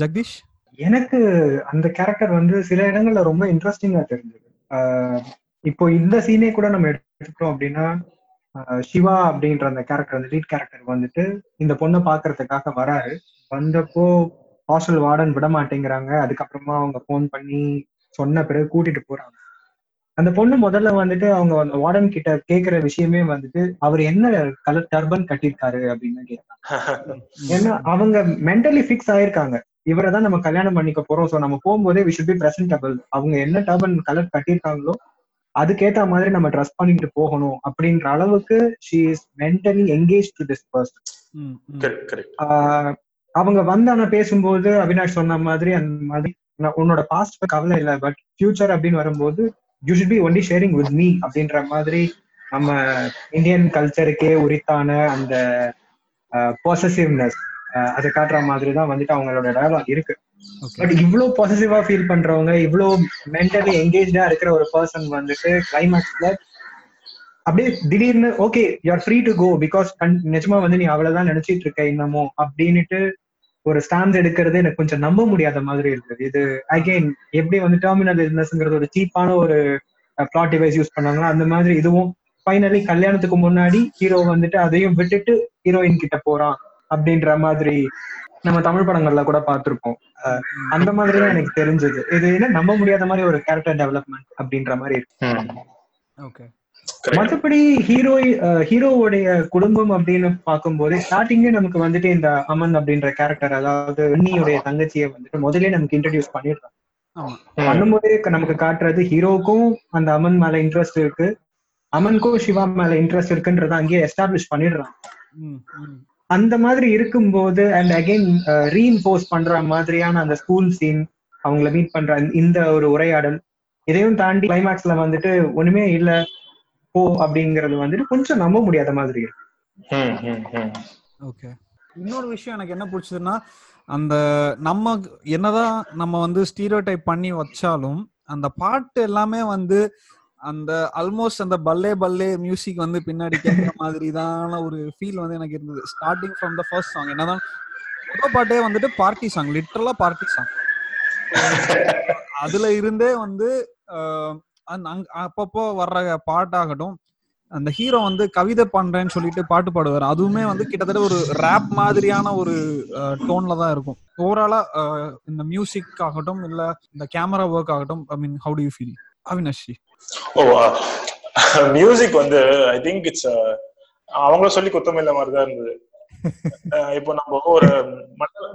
ஜெகதீஷ்? எனக்கு அந்த கேரக்டர் வந்து சில இடங்கள்ல ரொம்ப இன்ட்ரெஸ்டிங்கா தெரிஞ்சது. இப்போ இந்த சீனே கூட நம்ம எடுத்துக்கிட்டோம் அப்படின்னா சிவா அப்படின்ற அந்த கேரக்டர் அந்த லீட் கேரக்டர் வந்துட்டு இந்த பொண்ணை பாக்குறதுக்காக வராரு. வந்தப்போ ஹாஸ்டல் வார்டன் விட மாட்டேங்கிறாங்க அதுக்கப்புறமா அவங்க போன் பண்ணி சொன்ன பிறகு கூட்டிட்டு போறாங்க. அந்த பொண்ணு முதல்ல வந்துட்டு அவங்க அந்த வார்டன் கிட்ட கேக்குற விஷயமே வந்துட்டு அவர் என்ன கலர் டர்பன் கட்டியிருக்காரு அப்படின்னு கேட்காங்க ஏன்னா அவங்க மென்டலி ஃபிக்ஸ் ஆயிருக்காங்க. இவரை தான் நம்ம கல்யாணம் பண்ணிக்க போறோம். ஸோ நம்ம போகும்போதே வி ஷுட் பி பிரசன்டபிள் அவங்க என்ன டர்பன் கலர் கட்டியிருக்காங்களோ அதுக்கேத்த மாதிரி நம்ம ட்ரெஸ் பண்ணிட்டு போகணும் அப்படின்ற அளவுக்கு she is mentally engage to this person அவங்க வந்து ஆனா பேசும்போது அவினாஷ் சொன்ன மாதிரி அந்த மாதிரி உன்னோட பாஸ்ட் கவலை இல்லை பட் ஃபியூச்சர் அப்படின்னு வரும்போது you should be only sharing with me அப்படின்ற மாதிரி நம்ம இந்தியன் கல்ச்சருக்கே உரித்தான அந்த பொசசிவ்னஸ் அதை காட்டுற மாதிரி தான் வந்துட்டு அவங்களோட டயலாக் இருக்கு. பட் இவ்ளோ பாசிட்டிவா ஃபீல் பண்றவங்க இவ்ளோ மென்டலி என்கேஜா இருக்கிற ஒரு பர்சன் வந்துட்டு கிளைமேக்ஸ்ல அப்படியே திடீர்னு okay you're free to go because நிஜமா வந்து நீ அவ்வளவுதான் நினைச்சிட்டு இருக்க இன்னமும் அப்படின்னுட்டு ஒரு ஸ்டாண்ட் எடுக்கிறது எனக்கு கொஞ்சம் நம்ப முடியாத மாதிரி இருக்குது. இது அகைன் எப்படி வந்து டெர்மினல் பிசினஸ்ங்கிறது ஒரு சீப்பான ஒரு பிளாட் டிவைஸ் யூஸ் பண்ணாங்களோ அந்த மாதிரி இதுவும் ஃபைனலி கல்யாணத்துக்கு முன்னாடி ஹீரோ வந்துட்டு அதையும் விட்டுட்டு ஹீரோயின் கிட்ட போறான் அப்படின்ற மாதிரி நம்ம தமிழ் படங்கள்ல கூட பார்த்திருப்போம். அஹ் அந்த மாதிரி தான் எனக்கு தெரிஞ்சது. இது என்ன நம்ப முடியாத மாதிரி ஒரு கேரக்டர் டெவலப்மெண்ட் அப்படின்ற மாதிரி இருக்கு. ஓகே மற்றபடி ஹீரோ ஹீரோவுடைய குடும்பம் அப்படின்னு பார்க்கும்போது ஸ்டார்டிங்கே நமக்கு வந்துட்டு இந்த அமன் அப்படின்ற கேரக்டர் அதாவது அண்ணியுடைய தங்கச்சியை வந்துட்டு முதலே நமக்கு இன்ட்ரடியூஸ் பண்ணிடுறோம் ஆமா. பண்ணும்போதே நமக்கு காட்டுறது ஹீரோவுக்கும் அந்த அமன் மேல இன்ட்ரெஸ்ட் இருக்கு அமனுக்கும் சிவா மேல இன்ட்ரெஸ்ட் இருக்குன்றத அங்கேயே எஸ்டாப்ளிஷ் பண்ணிடுறான். அந்த மாதிரி இருக்கும்போது அண்ட் அகைன் ரீஇன்போஸ் பண்ற மாதிரியான அந்த ஸ்கூல் சீன் அவங்கள மீட் பண்ற இந்த ஒரு உரையாடல் இதையும் தாண்டி கிளைமேக்ஸ்ல வந்துட்டு ஒண்ணுமே இல்ல. போ அப்படிங்கறது வந்துட்டு கொஞ்சம் நம்ப முடியாத மாதிரி இருக்கு. ஓகே. இன்னொரு விஷயம் எனக்கு என்ன பிடிச்சதுன்னா அந்த நம்ம என்னதான் நம்ம வந்து ஸ்டீரியோ டைப் பண்ணி வச்சாலும் அந்த பாட்டு எல்லாமே வந்து அந்த ஆல்மோஸ்ட் அந்த பல்லே பல்லே மியூசிக் வந்து பின்னாடி கேட்குற மாதிரி தான ஒரு ஃபீல் வந்து எனக்கு இருந்தது. Starting from the first song என்னதான் முதல் பாட்டே வந்துட்டு பார்ட்டி சாங் லிட்டரலா பார்ட்டி சாங் அதுல இருந்தே வந்து அப்பப்போ வர்ற பாட்டாகட்டும் அந்த ஹீரோ வந்து கவிதை பண்றேன்னு சொல்லிட்டு பாட்டு பாடுவார். அதுவுமே வந்து கிட்டத்தட்ட ஒரு ரேப் மாதிரியான ஒரு டோன்ல தான் இருக்கும். ஓவராலா இந்த மியூசிக் ஆகட்டும் இல்ல இந்த கேமரா ஒர்க் ஆகட்டும் I mean how do you feel Avinashi ஓ மியூசிக் வந்து ஐ திங்க் இட்ஸ் அவங்கள சொல்லி குத்தமில்ல மாதிரி தான் இருந்தது. இப்போ நம்ம ஒரு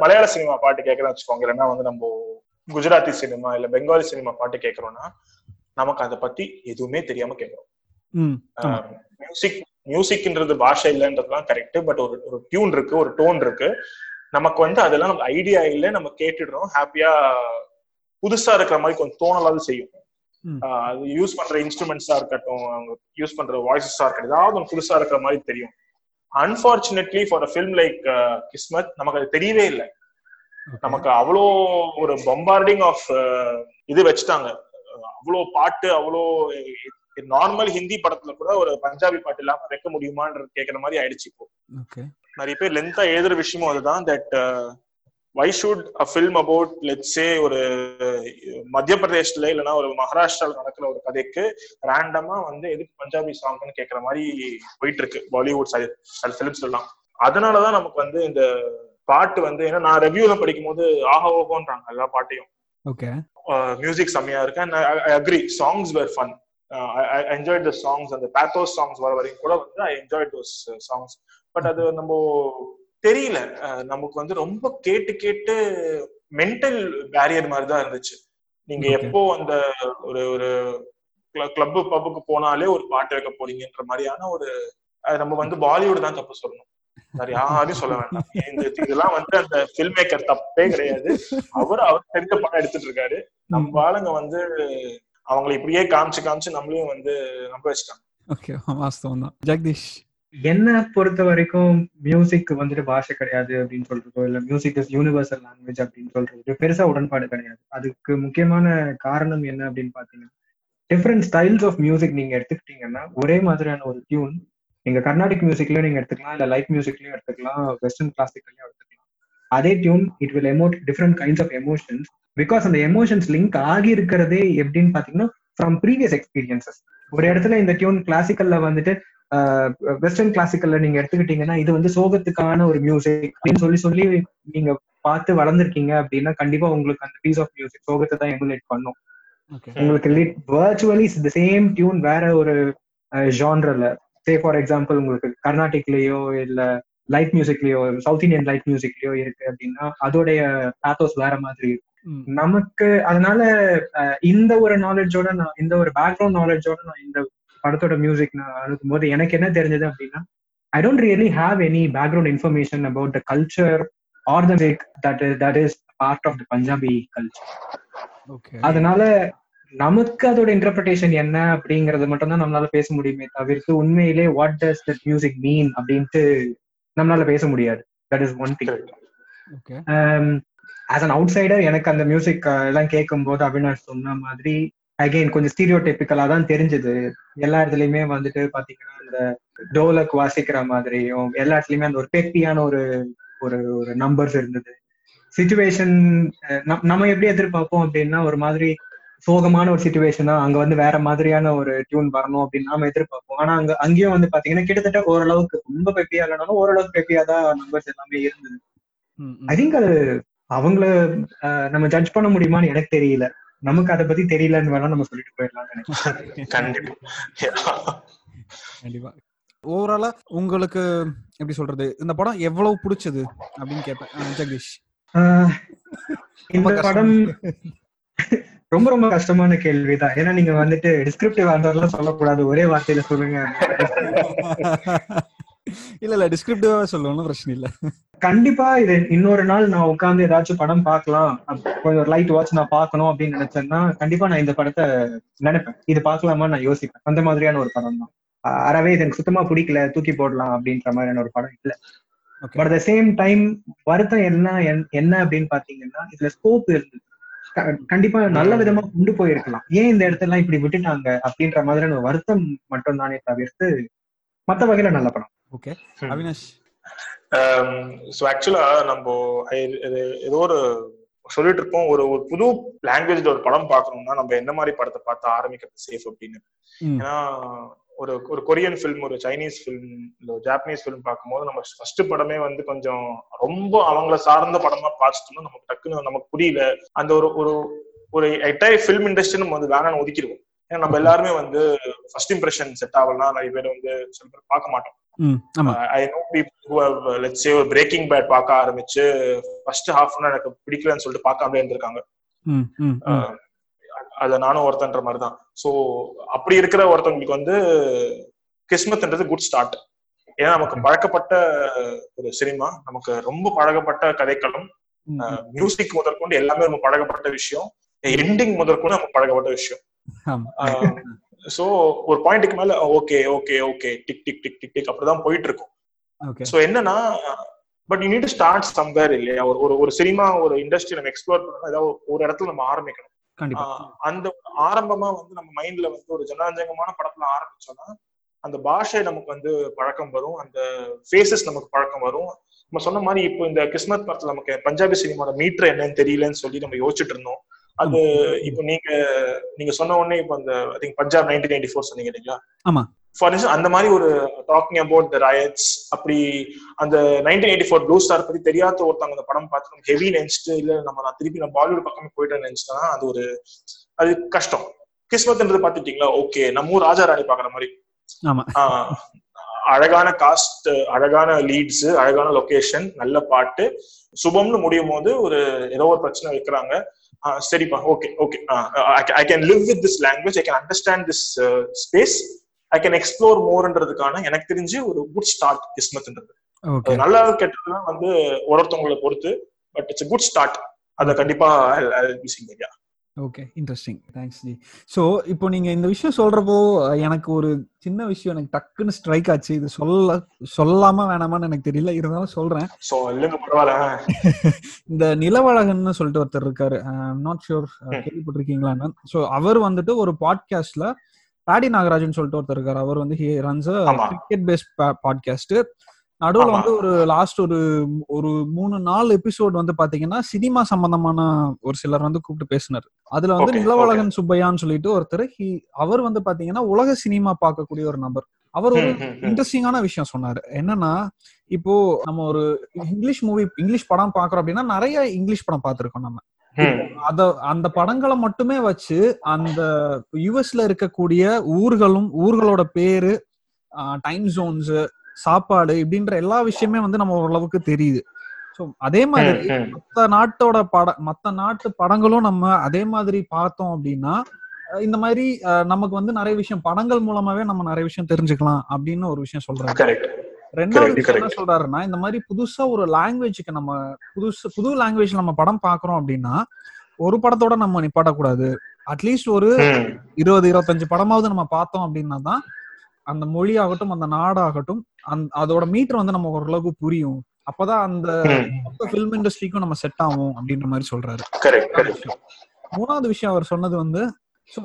மலையாள சினிமா பாட்டு கேட்கறோம் வச்சுக்கோங்க. இல்லைன்னா வந்து நம்ம குஜராத்தி சினிமா இல்ல பெங்காலி சினிமா பாட்டு கேட்கறோம்னா நமக்கு அதை பத்தி எதுவுமே தெரியாம கேட்கறோம். மியூசிக் மியூசிக்ன்றது பாஷை இல்லைன்றதுலாம் கரெக்ட் பட் ஒரு ஒரு டியூன் இருக்கு ஒரு டோன் இருக்கு. நமக்கு வந்து அதெல்லாம் நமக்கு ஐடியா இல்லை நம்ம கேட்டுடுறோம். ஹாப்பியா புதுசா இருக்கிற மாதிரி கொஞ்சம் தோணலாவது செய்யும். அது யூஸ் பண்ற இன்ஸ்ட்ருமெண்ட்ஸா இருக்கட்டும் அவங்க யூஸ் பண்ற வாய்ஸஸா இருக்கட்டும் ஏதாவது ஒன்று புதுசா இருக்கிற மாதிரி தெரியும். Unfortunately for a film like Kismat நமக்கு அது தெரியவே இல்லை. நமக்கு அவ்வளோ ஒரு பம்பார்டிங் ஆஃப் இது வச்சுட்டாங்க. அவ்வளோ பாட்டு அவ்வளோ நார்மல் ஹிந்தி படத்துல கூட ஒரு பஞ்சாபி பாட்டு இல்லாம வைக்க முடியுமான்றது கேட்கற மாதிரி ஆயிடுச்சு இப்போ. நிறைய பேர் லென்த்தா எழுதுற விஷயமும் அதுதான் that why should a film about let's say ஒரு மத்திய பிரதேஷ்ல இல்லைன்னா ஒரு மகாராஷ்டிரால நடக்கிற ஒரு கதைக்கு ரேண்டமா வந்து எதுக்கு பஞ்சாபி சாங்னு கேட்கற மாதிரி போயிட்டு இருக்கு பாலிவுட் சில ஃபிலிம்ஸ் எல்லாம். அதனாலதான் நமக்கு வந்து இந்த பாட்டு வந்து ஏன்னா நான் ரிவ்யூல படிக்கும் போது ஆஹா ஓஹோன்றாங்க எல்லா பாட்டையும். ஓகே மியூசிக் செம்மையா இருக்கு. And I agree songs where fun I enjoy the songs அந்த பேத்தோஸ் சாங்ஸ் வர வரைக்கும் கூட வந்து I enjoy those songs but அது நம்ம தெரியல. அஹ் நமக்கு வந்து ரொம்ப கேட்டு கேட்டு மென்டல் பேரியர் மாதிரி தான் இருந்துச்சு. நீங்க. எப்போ அந்த ஒரு ஒரு கிளப் பப்புக்கு போனாலே ஒரு பாட்டு வைக்க போறீங்கன்ற மாதிரியான ஒரு நம்ம வந்து பாலிவுட் தான் தப்பு சொல்லணும். வேற யாரையும் சொல்ல வேண்டாம். இந்த இதெல்லாம் வந்து அந்த ஃபில்ம் மேக்கர் தப்பே கிடையாது. அவர் அவர் தெரிஞ்ச படம் எடுத்துட்டு இருக்காரு. நம்ம ஆளுங்க வந்து அவங்களை இப்படியே காமிச்சு காமிச்சு நம்மளையும் வந்து நம்ப வச்சுட்டாங்க. ஓகே வாஸ்தவம் தான். ஜெகதீஷ். என்ன பொறுத்த வரைக்கும் மியூசிக் வந்துட்டு பாஷை கிடையாது அப்படின்னு சொல்றதோ இல்ல மியூசிக் இஸ் யூனிவர்சல் லாங்குவேஜ் அப்படின்னு சொல்றது பெருசா உடன்பாடு கிடையாது. அதுக்கு முக்கியமான காரணம் என்ன அப்படின்னு பாத்தீங்கன்னா டிஃப்ரெண்ட் ஸ்டைல்ஸ் ஆஃப் மியூசிக் நீங்க எடுத்துக்கிட்டீங்கன்னா ஒரே மாதிரியான ஒரு டியூன் நீங்க கர்நாடிக் மியூசிக்லயும் நீங்க எடுத்துக்கலாம் இல்ல லைட் மியூசிக்லயும் எடுத்துக்கலாம் வெஸ்டர்ன் கிளாசிக்கலையும் எடுத்துக்கலாம். அதே tune it will emote different kinds of emotions because அந்த எமோஷன்ஸ் லிங்க் ஆகி இருக்கிறதே எப்படின்னு பாத்தீங்கன்னா ஃப்ரம் ப்ரீவியஸ் எக்ஸ்பீரியன்சஸ் ஒரு இடத்துல இந்த டியூன் கிளாசிக்கல்ல வந்துட்டு வெஸ்டர்ன் கிளாசிக்கல்ல நீங்க எடுத்துக்கிட்டீங்கன்னா இது வந்து சோகத்துக்கான ஒரு மியூசிக் அப்படின்னு சொல்லி சொல்லி நீங்க பார்த்து வளர்ந்துருக்கீங்க அப்படின்னா கண்டிப்பா உங்களுக்கு அந்த பீஸ் ஆஃப் மியூசிக் சோகத்தை தான் எமுலேட் பண்ணும். உங்களுக்கு வர்ச்சுவலி த சேம் டியூன் வேற ஒரு ஜான்ரல சே ஃபார் எக்ஸாம்பிள் உங்களுக்கு கர்நாடிக்லயோ இல்ல லைட் மியூசிக்லயோ சவுத் இந்தியன் லைட் மியூசிக்லயோ இருக்கு அப்படின்னா அதோடைய பேத்தோஸ் வேற மாதிரி இருக்கும். நமக்கு அதனால இந்த ஒரு நாலேஜோட நான் இந்த ஒரு பேக்ரவுண்ட் நாலேஜோட நான் இந்த படத்தோட மியூசிக் நான் அனுப்பும் போது எனக்கு என்ன தெரிஞ்சது அப்படின்னா I don't really have any background information about the culture or the that that is part of the Punjabi culture அதனால நமக்கு அதோட இன்டர்பிரேஷன் என்ன அப்படிங்கறது மட்டும் தான் நம்மளால பேச முடியுமே தவிர்த்து உண்மையிலே what does that music mean அப்படின்ட்டு நம்மளால பேச முடியாது. That is one thing as an outsider எனக்கு அந்த மியூசிக் எல்லாம் கேட்கும் போது அவினாஷ் சொன்ன மாதிரி அகைன் கொஞ்சம் ஸ்டீரியோ டெப்பிக்கலா தான் தெரிஞ்சது. எல்லா இடத்துலயுமே வந்துட்டு பாத்தீங்கன்னா இந்த டோலக் வாசிக்கிற மாதிரியும் எல்லா இடத்துலயுமே அந்த ஒரு பெப்பியான ஒரு ஒரு ஒரு நம்பர்ஸ் இருந்தது. சுச்சுவேஷன் நம்ம எப்படி எதிர்பார்ப்போம் அப்படின்னா ஒரு மாதிரி சோகமான ஒரு சுச்சுவேஷன் தான். அங்க வந்து வேற மாதிரியான ஒரு டியூன் வரணும் அப்படின்னு நாம எதிர்பார்ப்போம். ஆனா அங்க அங்கேயும் வந்து பாத்தீங்கன்னா கிட்டத்தட்ட ஓரளவுக்கு ரொம்ப பெப்பியா இல்லைனாலும் ஓரளவுக்கு பெப்பியா தான் நம்பர்ஸ் எல்லாமே இருந்தது. ஐ திங்க் அது அவங்கள நம்ம ஜட்ஜ் பண்ண முடியுமான்னு எனக்கு தெரியல. நமக்கு அதை பத்தி தெரியலன்னு வேணா நம்ம சொல்லிட்டு போயிடலாம் கண்டிப்பா. கண்டிப்பா. ஓவராலா உங்களுக்கு எப்படி சொல்றது இந்த படம் எவ்வளவு பிடிச்சது அப்படின்னு கேட்பேன் ஜெகதீஷ். இந்த. படம் ரொம்ப ரொம்ப கஷ்டமான கேள்விதான். ஏன்னா நீங்க வந்துட்டு டிஸ்கிரிப்டிவ் ஆன்சர்லாம் சொல்லக்கூடாது. ஒரே வார்த்தையில சொல்லுங்க. இல்ல இல்ல டிஸ்கிரிப்டிவா சொல்ல ஒன்றும் பிரச்சனை இல்ல. கண்டிப்பா இது இன்னொரு நாள் நான் உட்கார்ந்து ஏதாச்சும் படம் பார்க்கலாம். கொஞ்சம் ஒரு லைட் வாட்ச் நான் பார்க்கணும் அப்படின்னு நினைச்சேன்னா கண்டிப்பா நான் இந்த படத்தை நினைப்பேன். இது பார்க்கலாமா நான் யோசிப்பேன். அந்த மாதிரியான ஒரு படம் தான். அறவே இது எனக்கு சுத்தமா பிடிக்கல தூக்கி போடலாம் அப்படின்ற மாதிரியான ஒரு படம் இல்ல. பட் அட் சேம் டைம் வருத்தம் என்ன என்- என்ன அப்படின்னு பாத்தீங்கன்னா இதுல ஸ்கோப் இருந்தது கண்டிப்பா நல்ல விதமா கொண்டு போயிருக்கலாம். ஏன் இந்த இடத்தெல்லாம் இப்படி விட்டுட்டாங்க அப்படின்ற மாதிரியான வருத்தம் மட்டும் தானே தவிர்த்து மத்த வகையில நல்ல படம். ஓகே. அவினாஷ். ஸோ ஆக்சுவலா நம்ம ஏதோ ஒரு சொல்லிட்டு இருக்கோம் ஒரு ஒரு புது லாங்குவேஜ்ல ஒரு படம் பார்க்கணும்னா நம்ம என்ன மாதிரி படத்தை பார்த்து ஆரம்பிக்கிறது சேஃப் அப்படின்னு. ஏன்னா ஒரு ஒரு கொரியன் ஃபிலிம் ஒரு சைனீஸ் ஃபிலிம் இல்ல ஒரு ஜாப்பனீஸ் ஃபிலிம் பார்க்கும்போது நம்ம ஃபர்ஸ்ட் படமே வந்து கொஞ்சம் ரொம்ப அவங்கள சார்ந்த படமா பார்த்துட்டோம்னா நமக்கு டக்குன்னு நமக்கு புரியல. அந்த ஒரு ஒரு ஒரு என்டையர் ஃபிலிம் இண்டஸ்ட்ரி நம்ம வந்து வேணாம்னு ஒதுக்கிடுவோம். ஏன்னா நம்ம எல்லாருமே வந்து ஃபர்ஸ்ட் இம்ப்ரெஷன் செட் ஆகலாம் நிறைய பேர் வந்து சில பேர் பார்க்க மாட்டோம். ஐ நோ பீப்புள் லெட்ஸ் ஒரு பிரேக்கிங் பேட் பார்க்க ஆரம்பிச்சு ஃபர்ஸ்ட் ஹாஃப்னா எனக்கு பிடிக்கலன்னு சொல்லிட்டு பார்க்காமலே இருந்திருக்காங்க. ம் ம் ம். அஹ் அத நானும் ஒருத்தன்ற மாதிரி தான் ஸோ அப்படி இருக்கிற ஒருத்தவங்களுக்கு வந்து கிஸ்மத்ன்றது குட் ஸ்டார்ட் ஏன்னா நமக்கு பழக்கப்பட்ட ஒரு சினிமா நமக்கு ரொம்ப பழக்கப்பட்ட கதைக்களம். மியூசிக் முதற்கொண்டு எல்லாமே நம்ம பழக்கப்பட்ட விஷயம். எண்டிங் முதற்கொண்டு நமக்கு பழக்கப்பட்ட விஷயம். சோ ஒரு பாயிண்ட்டுக்கு மேல okay okay okay tick tick tick tick tick அப்படிதான் போயிட்டு இருக்கும் சோ என்னன்னா but you need start somewhere இல்லையா? ஒரு ஒரு ஒரு சினிமா ஒரு இண்டஸ்ட்ரி நம்ம எக்ஸ்ப்ளோர் பண்ணணும் ஏதாவது ஒரு இடத்துல நம்ம ஆரம்பிக்கணும். அந்த ஆரம்பமா வந்து நம்ம மைண்ட்ல வந்து ஒரு ஜனரஞ்சகமான படத்துல ஆரம்பிச்சோம்னா அந்த பாஷை நமக்கு வந்து பழக்கம் வரும் அந்த ஃபேஸஸ் நமக்கு பழக்கம் வரும். நம்ம சொன்ன மாதிரி இப்போ இந்த கிறிஸ்மத் படத்துல நமக்கு பஞ்சாபி சினிமாவோட மீட்டர் என்னன்னு தெரியலன்னு சொல்லி நம்ம யோசிச்சுட்டு இருந்தோம். அது இப்போ நீங்க நீங்க சொன்ன உடனே இப்போ அந்த I think Punjab nineteen ninety four சொன்னீங்க இல்லைங்களா? ஆமா. ஃபார் இன்ஸ்டன்ஸ் அந்த மாதிரி ஒரு டாக்கிங் அபவுட் த ரயட்ஸ் அப்படி அந்த nineteen eighty four blue star பத்தி தெரியாத ஒருத்தவங்க அந்த படம் பார்த்து நம்ம ஹெவி நினைச்சிட்டு இல்ல நம்ம நான் திருப்பி நான் பாலிவுட் பக்கமே போயிட்டேன்னு நினைச்சிட்டா அது ஒரு அது கஷ்டம். கிறிஸ்மத்ன்றது பாத்துட்டீங்களா ஓகே நம்ம ஊர் ராஜா ராணி பாக்குற மாதிரி. அழகான காஸ்ட் அழகான லீட்ஸ் அழகான லொகேஷன் நல்ல பாட்டு. சுபம்னு முடியும் போது ஒரு ஏதோ ஒரு பிரச்சனை வைக்கிறாங்க. சரிப்பா okay okay I can live with this language I can understand this space I can explore மோர்ன்றதுக்கான எனக்கு தெரிஞ்சு ஒரு குட் ஸ்டார்ட் கிஸ்மத்ன்றது நல்ல கெட்டதுலாம் வந்து ஒரு ஒருத்தவங்களை பொறுத்து பட் இட்ஸ் குட் ஸ்டார்ட் அதை கண்டிப்பா okay interesting thanks ji so இப்போ நீங்க இந்த விஷயம் சொல்றப்போ எனக்கு ஒரு சின்ன விஷயம் எனக்கு டக்குன்னு ஸ்ட்ரைக் ஆச்சு. இது சொல்ல சொல்லாம வேணாமான்னு எனக்கு தெரியல. இருந்தாலும் சொல்றேன். இந்த நிலவழகன்னு சொல்லிட்டு ஒருத்தர் இருக்காரு. நாட் ஷூர் ம். கேள்விப்பட்டிருக்கீங்களான்னு ஸோ அவர் வந்துட்டு ஒரு பாட்காஸ்ட்ல பாடி நாகராஜன் சொல்லிட்டு ஒருத்தர் இருக்காரு. அவர் வந்து he runs. Cricket based podcast நடுவுல. வந்து ஒரு லாஸ்ட் ஒரு ஒரு மூணு நாலு எபிசோட் வந்து பாத்தீங்கன்னா சினிமா சம்பந்தமான ஒரு சிலர் வந்து கூப்பிட்டு பேசினார். அதுல வந்து நிலவழகன் சுப்பையான்னு சொல்லிட்டு ஒருத்தர் he- அவர் வந்து பாத்தீங்கன்னா உலக சினிமா பார்க்கக்கூடிய ஒரு நபர். அவர் ஒரு. இன்ட்ரெஸ்டிங்கான விஷயம் சொன்னாரு. என்னன்னா இப்போ நம்ம ஒரு இங்கிலீஷ் மூவி இங்கிலீஷ் படம் பாக்குறோம் அப்படின்னா நிறைய இங்கிலீஷ் படம் பார்த்திருக்கோம் நம்ம. அத அந்த படங்களை மட்டுமே வச்சு அந்த யுஎஸ்ல இருக்கக்கூடிய ஊர்களும் ஊர்களோட பேரு டைம் ஜோன்ஸ் சாப்பாடு இப்படின்ற எல்லா விஷயமே வந்து நம்ம ஓரளவுக்கு தெரியுது. ஸோ அதே மாதிரி. மத்த நாட்டோட பட மத்த நாட்டு படங்களும் நம்ம அதே மாதிரி பார்த்தோம் அப்படின்னா இந்த மாதிரி நமக்கு வந்து நிறைய விஷயம் படங்கள் மூலமாவே நம்ம நிறைய விஷயம் தெரிஞ்சுக்கலாம் அப்படின்னு ஒரு விஷயம் சொல்றாரு கரெக்ட் ரெண்டாவது விஷயம் என்ன. சொல்றாருன்னா இந்த மாதிரி புதுசா ஒரு லாங்குவேஜ்க்கு நம்ம புதுசு புது லாங்குவேஜ் நம்ம படம் பாக்குறோம் அப்படின்னா ஒரு படத்தோட நம்ம நிப்பாட்டக்கூடாது. அட்லீஸ்ட் ஒரு இருபது இருபத்தஞ்சு படமாவது நம்ம பார்த்தோம் அப்படின்னா தான் அந்த மொழி ஆகட்டும் அந்த நாடாகட்டும் அந் அதோட மீட்டர் வந்து நம்ம ஓரளவுக்கு புரியும். அப்பதான் அந்த ம். மொத்த ஃபிலிம் இண்டஸ்ட்ரிக்கும் நம்ம செட் ஆகும் அப்படின்ற மாதிரி சொல்றாரு. மூணாவது விஷயம் அவர் சொன்னது வந்து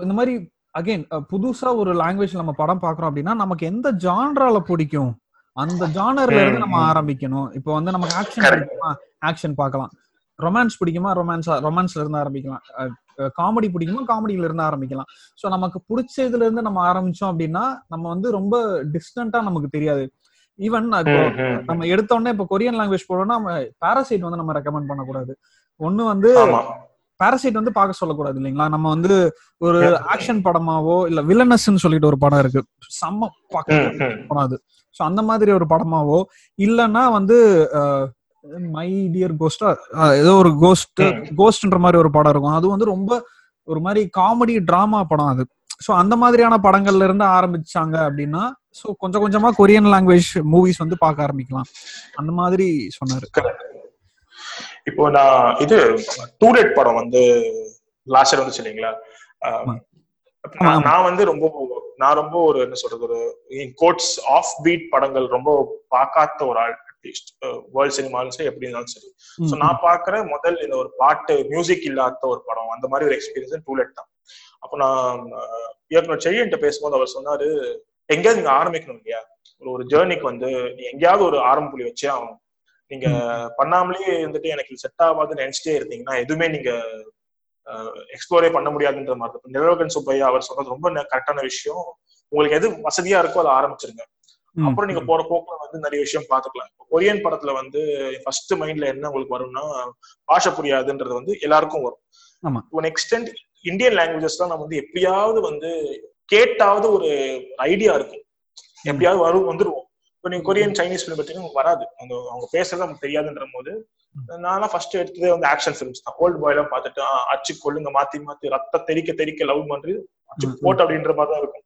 இந்த மாதிரி அகைன் புதுசா ஒரு லாங்குவேஜ் நம்ம படம் பாக்குறோம் அப்படின்னா நமக்கு எந்த ஜான்ரால பிடிக்கும்? அந்த ஜானர்ல இருந்து நம்ம. ஆரம்பிக்கணும். இப்போ வந்து நமக்கு ஆக்ஷன். பிடிக்குமா? ஆக்ஷன் பார்க்கலாம். ரொமான்ஸ் பிடிக்குமா? ரொமான்ஸ் ரொமான்ஸ்ல இருந்து ஆரம்பிக்கலாம். காமெடி பிடிக்குமா? காமெடியில இருந்து ஆரம்பிக்கலாம். ஸோ நமக்கு பிடிச்ச இதுல இருந்து நம்ம ஆரம்பிச்சோம் அப்படின்னா நம்ம வந்து ரொம்ப டிஸ்டன்டா நமக்கு தெரியாது. ஈவன். நம்ம எடுத்த உடனே இப்போ கொரியன் லாங்குவேஜ் நம்ம பாராசைட் வந்து நம்ம ரெக்கமெண்ட் பண்ணக்கூடாது. ஒண்ணு வந்து பாராசைட் வந்து பார்க்க சொல்லக்கூடாது இல்லைங்களா? நம்ம வந்து ஒரு. ஆக்ஷன் படமாவோ இல்ல வில்லனஸ்ன்னு சொல்லிட்டு ஒரு படம் இருக்கு. செம்ம பார்க்க அது ஸோ அந்த மாதிரி ஒரு படமாவோ இல்லைன்னா வந்து மை டியர் கோஸ்டா ஏதோ ஒரு கோஸ்ட். கோஸ்ட்ன்ற மாதிரி ஒரு படம் இருக்கும். அது வந்து ரொம்ப ஒரு மாதிரி காமெடி டிராமா படம் அது. ஸோ அந்த மாதிரியான படங்கள்ல இருந்து ஆரம்பிச்சாங்க அப்படின்னா ஸோ கொஞ்சம் கொஞ்சமா கொரியன் லாங்குவேஜ் மூவிஸ் வந்து பார்க்க ஆரம்பிக்கலாம். அந்த மாதிரி சொன்னாரு. இப்போ நான் இது டூலெட் படம் வந்து லாஸ்ட் இயர் வந்துச்சு இல்லைங்களா. நான் வந்து ரொம்ப நான் ரொம்ப ஒரு என்ன சொல்றது ஒரு கோட்ஸ் ஆஃப் பீட் படங்கள் ரொம்ப பார்க்காத ஒரு ஆள் அட்லீஸ்ட் வேர்ல்ட் சினிமாலும் சரி எப்படி இருந்தாலும் சரி. ஸோ நான் பாக்குற முதல் இந்த ஒரு பாட்டு மியூசிக் இல்லாத ஒரு படம் அந்த மாதிரி ஒரு எக்ஸ்பீரியன்ஸ் டூலெட் தான். அப்போ நான் இயக்குனர் செழியன்ட்ட பேசும்போது அவர் சொன்னாரு எங்கேயாவது நீங்க ஆரம்பிக்கணும் இல்லையா? ஒரு ஒரு ஜேர்னிக்கு வந்து நீ எங்கேயாவது ஒரு ஆரம்ப புள்ளி வச்சே ஆகணும். நீங்க பண்ணாமலே இருந்துட்டு எனக்கு செட் ஆகாதுன்னு நினைச்சிட்டே இருந்தீங்கன்னா எதுவுமே நீங்க எக்ஸ்ப்ளோரே பண்ண முடியாதுன்ற மாதிரி இருக்கும். நிலவகன் சுப்பையா அவர் சொன்னது ரொம்ப கரெக்டான விஷயம். உங்களுக்கு எது வசதியா இருக்கோ அதை ஆரம்பிச்சிருங்க. அப்புறம் நீங்க போற போக்குல வந்து நிறைய விஷயம் பாத்துக்கலாம் கொரியன் படத்துல வந்து ஃபர்ஸ்ட் மைண்ட்ல என்ன உங்களுக்கு வரும்னா பாஷை புரியாதுன்றது வந்து எல்லாருக்கும் வரும். ஒன் எக்ஸ்டென்ட் இந்தியன் லாங்குவேஜஸ் தான் நம்ம வந்து எப்படியாவது வந்து கேட்டாவது ஒரு ஐடியா இருக்கும். எப்படியாவது வரும் வந்துருவோம். இப்போ நீங்க கொரியன் சைனீஸ் பார்த்தீங்கன்னா உங்களுக்கு வராது. அந்த அவங்க பேசுறது நமக்கு தெரியாதுன்ற போது நான்லாம் ஃபர்ஸ்ட் எடுத்ததே வந்து ஆக்ஷன் ஃபிலிம்ஸ் தான். ஓல்டு பாய் எல்லாம் பார்த்துட்டு அச்சு கொள்ளுங்க மாத்தி மாத்தி ரத்த தெறிக்க தெறிக்க லவ் பண்றது அச்சு. போட்டு அப்படின்ற மாதிரி தான் இருக்கும்.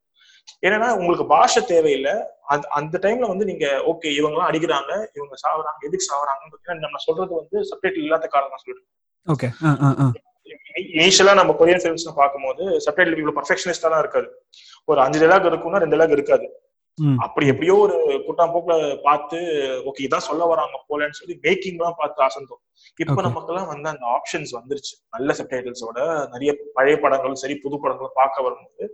ஏன்னா உங்களுக்கு பாஷை தேவையில்லை. அந்த அந்த டைம்ல வந்து நீங்க ஓகே இவங்க எல்லாம் அடிக்கிறாங்க இவங்க சாவறாங்க எதுக்கு சாவறாங்கன்னு நம்ம சொல்றது வந்து சப்டைட்டில் இல்லாத காரணம் தான் சொல்லிட்டு ஓகே. இனிஷியலா நம்ம கொரியன் ஃபிலிம்ஸ் பார்க்கும்போது சப்டைட்டில் இவ்வளவு பர்ஃபெக்ஷனிஸ்டா தான் இருக்காது. ஒரு அஞ்சு டைலாக் இருக்கும்னா ரெண்டு டைலாக் இருக்காது. அப்படி எப்படியோ ஒரு கூட்டாம் போக்குல பார்த்து ஓகே இதான் சொல்ல வராங்க போலன்னு சொல்லி மேக்கிங் தான் பார்த்து ஆசந்தோம் இப்ப Okay. நமக்கெல்லாம் வந்து அந்த ஆப்ஷன்ஸ் வந்துருச்சு. நல்ல சப்டைட்டில்ஸோட நிறைய பழைய படங்களும் சரி புது படங்களும் பார்க்க வரும்போது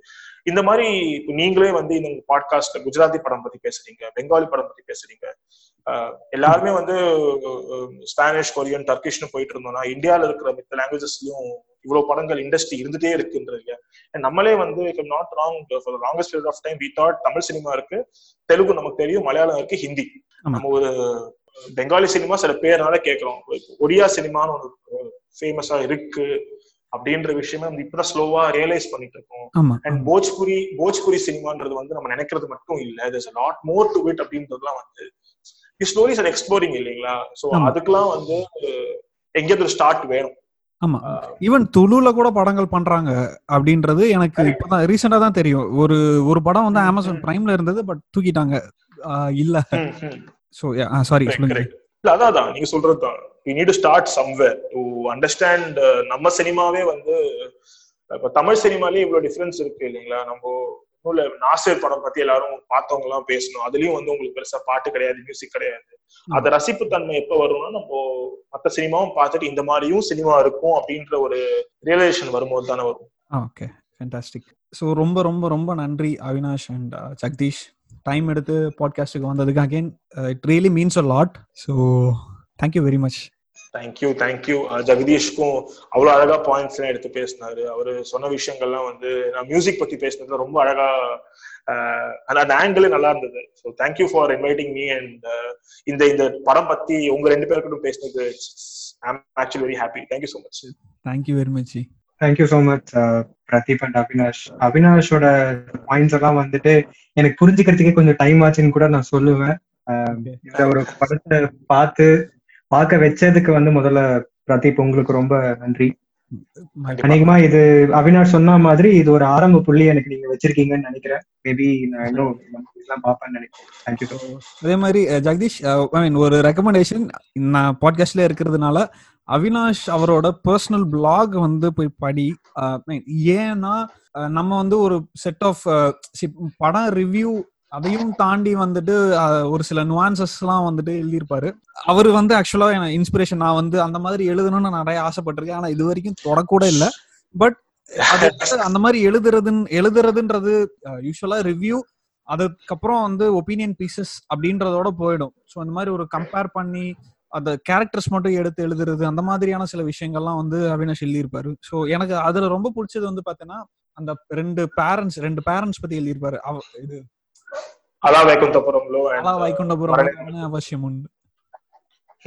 இந்த மாதிரி நீங்களே வந்து இந்த பாட்காஸ்ட் குஜராத்தி படம் பத்தி பேசுறீங்க பெங்காலி படம் பத்தி பேசுறீங்க. எல்லாருமே வந்து ஸ்பானிஷ் கொரியன் டர்க்கிஷ்னு போயிட்டு இருந்தோம்னா இந்தியால இருக்கிற மித்த லாங்குவேஜஸ்லயும் இவ்வளவு படங்கள் இண்டஸ்ட்ரி இருந்துட்டே இருக்குன்றது நம்மளே வந்து if not wrong for longest period of time we thought Tamil cinema இருக்கு தெலுங்கு நமக்கு தெரியும் மலையாளம் இருக்கு ஹிந்தி. நம்ம ஒரு பெங்காலி சினிமா சில பேர்னால கேட்கிறோம் ஒரியா சினிமான்னு ஒரு ஃபேமஸா இருக்கு அப்படின்ற விஷயமே நம்ம இப்பதான் ஸ்லோவா ரியலைஸ் பண்ணிட்டு இருக்கோம். அண்ட் போஜ்புரி போஜ்புரி சினிமான்றது வந்து நம்ம நினைக்கிறது மட்டும் இல்ல there's a lot more to it அப்படின்றதுலாம் வந்து ஸ்டோரிஸ் ஆர் எக்ஸ்ப்ளோரிங் இல்லைங்களா? சோ. அதுக்கெல்லாம் வந்து எங்கேயாவது ஸ்டார்ட் வேணும். ஆமா. ஈவன் துளுல கூட படங்கள் பண்றாங்க அப்படின்றது எனக்கு. இப்பதான் ரீசெண்டா தான் தெரியும். ஒரு ஒரு படம் வந்து அமேசான். பிரைம்ல இருந்தது பட் தூக்கிட்டாங்க. இல்ல. So sorry. இல்ல அதான் நீங்க சொல்றது தான். We need to start somewhere to understand நம்ம சினிமாவே வந்து இப்ப தமிழ் சினிமாலே இவ்வளவு டிஃபரன்ஸ் இருக்கு இல்லைங்களா? நம்ம நூல நாசர் படம் பத்தி எல்லாரும் பார்த்தவங்க எல்லாம் பேசணும். அதுலயும் வந்து உங்களுக்கு பெருசா பாட்டு கிடையாது மியூசிக் கிடையாது. அந்த ரசிப்பு தன்மை எப்ப வரும்னா நம்ம மத்த சினிமாவும் பார்த்துட்டு இந்த மாதிரியும் சினிமா இருக்கும் அப்படின்ற ஒரு ரியலைசேஷன் வரும்போது தானே வரும். ஓகே ஃபேண்டாஸ்டிக் ஸோ ரொம்ப ரொம்ப ரொம்ப நன்றி Avinash and uh, Jagadish. Time எடுத்து பாட்காஸ்ட்டுக்கு வந்ததுக்கு again it really means a lot so thank you very much thank you thank you ஜெகதீஷ்க்கும் அவ்வளவு அழகா பாயிண்ட்ஸ் எல்லாம் எடுத்து பேசினாரு. அவரு சொன்ன விஷயங்கள்லாம் வந்து நான் மியூசிக் பத்தி பேசினதுல ரொம்ப அழகா அந்த ஆங்கிள் நல்லா இருந்தது. So thank you for inviting me and இந்த இந்த படம் பத்தி உங்க ரெண்டு பேருக்கிட்டும் பேசினது I'm actually very happy thank you so much thank you very much thank you so much Pradeep and Avinash அவினாஷோட points எல்லாம் வந்துட்டு எனக்கு புரிஞ்சுக்கிறதுக்கே கொஞ்சம் டைம் ஆச்சுன்னு கூட நான் சொல்லுவேன். ஒரு படத்தை பார்த்து பார்க்க வச்சதுக்கு வந்து முதல்ல பிரதீப் உங்களுக்கு ரொம்ப நன்றி. அநேகமா இது அவினாஷ் சொன்ன மாதிரி இது ஒரு ஆரம்ப புள்ளி எனக்கு நீங்க வச்சிருக்கீங்கன்னு நினைக்கிறேன். மேபி நான் இன்னும் பார்ப்பேன்னு நினைக்கிறேன். அதே மாதிரி ஜெகதீஷ் ஐ மீன் ஒரு ரெக்கமெண்டேஷன் நான் பாட்காஸ்ட்ல இருக்கிறதுனால அவினாஷ் அவரோட பர்சனல் பிளாக் வந்து போய் படி. ஏன்னா நம்ம வந்து ஒரு செட் ஆஃப் படம் ரிவ்யூ அதையும் தாண்டி வந்துட்டு ஒரு சில நுவான்சஸ் எல்லாம் வந்துட்டு எழுதியிருப்பாரு. அவர் வந்து ஆக்சுவலா இன்ஸ்பிரேஷன் நான் வந்து அந்த மாதிரி எழுதணும்னு நான் நிறைய ஆசைப்பட்டிருக்கேன். ஆனா இது வரைக்கும் தொடக்கூட இல்லை. பட் அது அந்த மாதிரி எழுதுறதுன்னு எழுதுறதுன்றது யூஸ்வலா ரிவ்யூ அதுக்கப்புறம் வந்து ஒப்பீனியன் பீசஸ் அப்படின்றதோட போயிடும். ஸோ அந்த மாதிரி ஒரு கம்பேர் பண்ணி அந்த கேரக்டர்ஸ் மட்டும் எடுத்து எழுதுறது அந்த மாதிரியான சில விஷயங்கள்லாம் வந்து அவினாஷ் எழுதியிருப்பாரு. ஸோ எனக்கு அதுல ரொம்ப பிடிச்சது வந்து பாத்தீங்கன்னா அந்த ரெண்டு பேரண்ட்ஸ் ரெண்டு பேரண்ட்ஸ் பத்தி எழுதியிருப்பாரு. இது அலா வைகுந்தபுரம்லோ அலா வைகுண்டபுரம் அவசியம் உண்டு.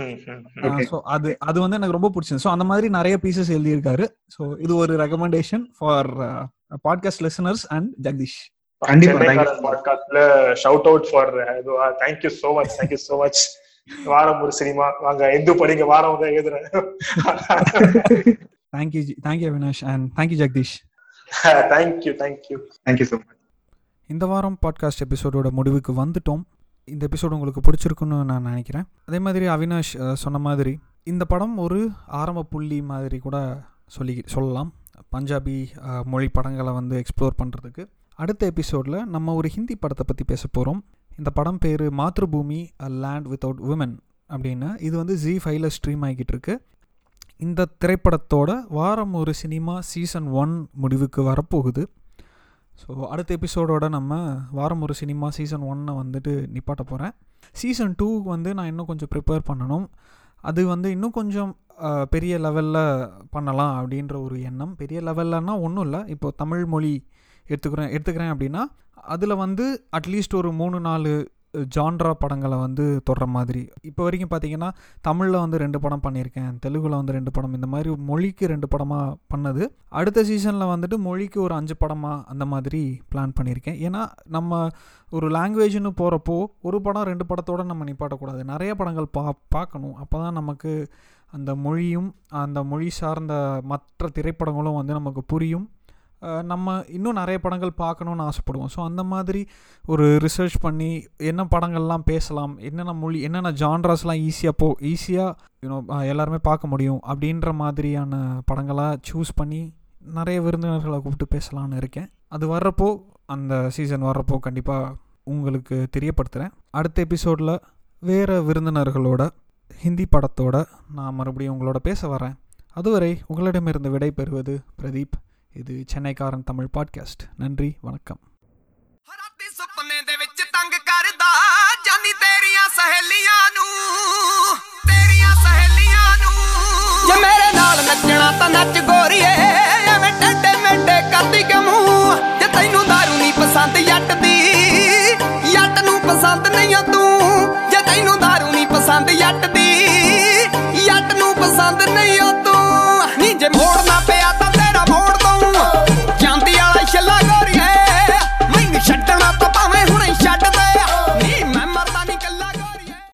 Okay. ஸோ அது அது வந்து எனக்கு ரொம்ப பிடிச்சது ஸோ அந்த மாதிரி நிறைய பீசஸ் எழுதியிருக்காரு. ஸோ இது ஒரு recommendation for podcast listeners and Jagadish கண்டிப்பா, thank you. பாட்காஸ்ட்ல shout out for thank you so much thank you so much வாரம் ஒரு சினிமா வாங்க எந்து படிங்க வாரம் வந்து எழுதுறேன். Thank you thank you Avinash and thank you Jagadish thank you thank you thank you so much இந்த வாரம் பாட்காஸ்ட் எபிசோடோட முடிவுக்கு வந்துட்டோம். இந்த எபிசோடு உங்களுக்கு பிடிச்சிருக்குன்னு நான் நினைக்கிறேன். அதே மாதிரி அவினாஷ் சொன்ன மாதிரி இந்த படம் ஒரு ஆரம்ப புள்ளி மாதிரி கூட சொல்லி சொல்லலாம். பஞ்சாபி மொழி படங்களை வந்து எக்ஸ்ப்ளோர் பண்ணுறதுக்கு அடுத்த எபிசோடில் நம்ம ஒரு ஹிந்தி படத்தை பற்றி பேச போகிறோம் இந்த படம் பேர் Matrubhoomi a land without woman அப்படின்னு. இது வந்து ஜி ஃபைவ்ல ஸ்ட்ரீம் ஆகிக்கிட்டு இருக்கு. இந்த திரைப்படத்தோட வாரம் ஒரு சினிமா சீசன் ஒன் முடிவுக்கு வரப்போகுது. ஸோ அடுத்த எபிசோடோட நம்ம வாரம் ஒரு சினிமா சீசன் ஒன்னை வந்துட்டு நிப்பாட்ட போகிறேன் சீசன் டூ வந்து நான் இன்னும் கொஞ்சம் ப்ரிப்பேர் பண்ணணும். அது வந்து இன்னும் கொஞ்சம் பெரிய லெவலில் பண்ணலாம் அப்படின்ற ஒரு எண்ணம். பெரிய லெவல்லன்னா ஒன்றும் இல்லை. இப்போ தமிழ் மொழி எடுத்துக்கிறேன் எடுத்துக்கிறேன் அப்படின்னா அதில் வந்து அட்லீஸ்ட் ஒரு மூணு நாலு ஜான்ரா படங்களை வந்து தொடுற மாதிரி. இப்போ வரைக்கும் பார்த்தீங்கன்னா தமிழில் வந்து ரெண்டு படம் பண்ணியிருக்கேன். தெலுங்கில் வந்து ரெண்டு படம். இந்த மாதிரி மொழிக்கு ரெண்டு படமாக பண்ணது. அடுத்த சீசனில் வந்துட்டு மொழிக்கு ஒரு அஞ்சு படமாக அந்த மாதிரி பிளான் பண்ணியிருக்கேன். ஏன்னா நம்ம ஒரு லாங்குவேஜ்னு போகிறப்போ ஒரு படம் ரெண்டு படத்தோட நம்ம நிப்பாட்டக்கூடாது. நிறைய படங்கள் பா பார்க்கணும். அப்போ தான் நமக்கு அந்த மொழியும் அந்த மொழி சார்ந்த மற்ற திரைப்படங்களும் வந்து நமக்கு புரியும். நம்ம இன்னும் நிறைய படங்கள் பார்க்கணுன்னு ஆசைப்படுவோம். ஸோ அந்த மாதிரி ஒரு ரிசர்ச் பண்ணி என்ன படங்கள்லாம் பேசலாம் என்னென்ன மொழி என்னென்ன ஜான்ராஸ்லாம் ஈஸியாக போ ஈஸியாக யூனோ எல்லாருமே பார்க்க முடியும் அப்படின்ற மாதிரியான படங்களாக சூஸ் பண்ணி நிறைய விருந்தினர்களை கூப்பிட்டு பேசலான்னு இருக்கேன். அது வர்றப்போ அந்த சீசன் வர்றப்போ கண்டிப்பாக உங்களுக்கு தெரியப்படுத்துகிறேன் அடுத்த எபிசோடில் வேறு விருந்தினர்களோட ஹிந்தி படத்தோட நான் மறுபடியும் உங்களோட பேச வரேன். அதுவரை உங்களிடமிருந்து விடை பெறுவது பிரதீப். இது சென்னைக்காரன் தமிழ் பாட்காஸ்ட் நன்றி வணக்கம் ਰਾਤੀ ਸੁਪਨੇ ਦੇ ਵਿੱਚ ਤੰਗ ਕਰਦਾ ਜਾਨੀ ਤੇਰੀਆਂ ਸਹੇਲੀਆਂ ਨੂੰ ਤੇਰੀਆਂ ਸਹੇਲੀਆਂ ਨੂੰ ਜੇ ਮੇਰੇ ਨਾਲ ਨੱਚਣਾ ਤਾਂ ਨੱਚ ਗੋਰੀਏ ਐਵੇਂ ਟੱਡੇ ਮੇਡੇ ਕਰਦੀ ਕਿ ਮੂੰਹ ਜੇ ਤੈਨੂੰ ਦਾਰੂ ਨਹੀਂ ਪਸੰਦ ਜੱਟ ਦੀ ਜੱਟ ਨੂੰ ਪਸੰਦ ਨਹੀਂ ਓ ਤੂੰ ਜੇ ਤੈਨੂੰ ਦਾਰੂ ਨਹੀਂ ਪਸੰਦ ਜੱਟ ਦੀ ਜੱਟ ਨੂੰ ਪਸੰਦ ਨਹੀਂ ਓ ਤੂੰ ਨੀ ਜੇ ਮੋੜਨਾ ਪਿਆ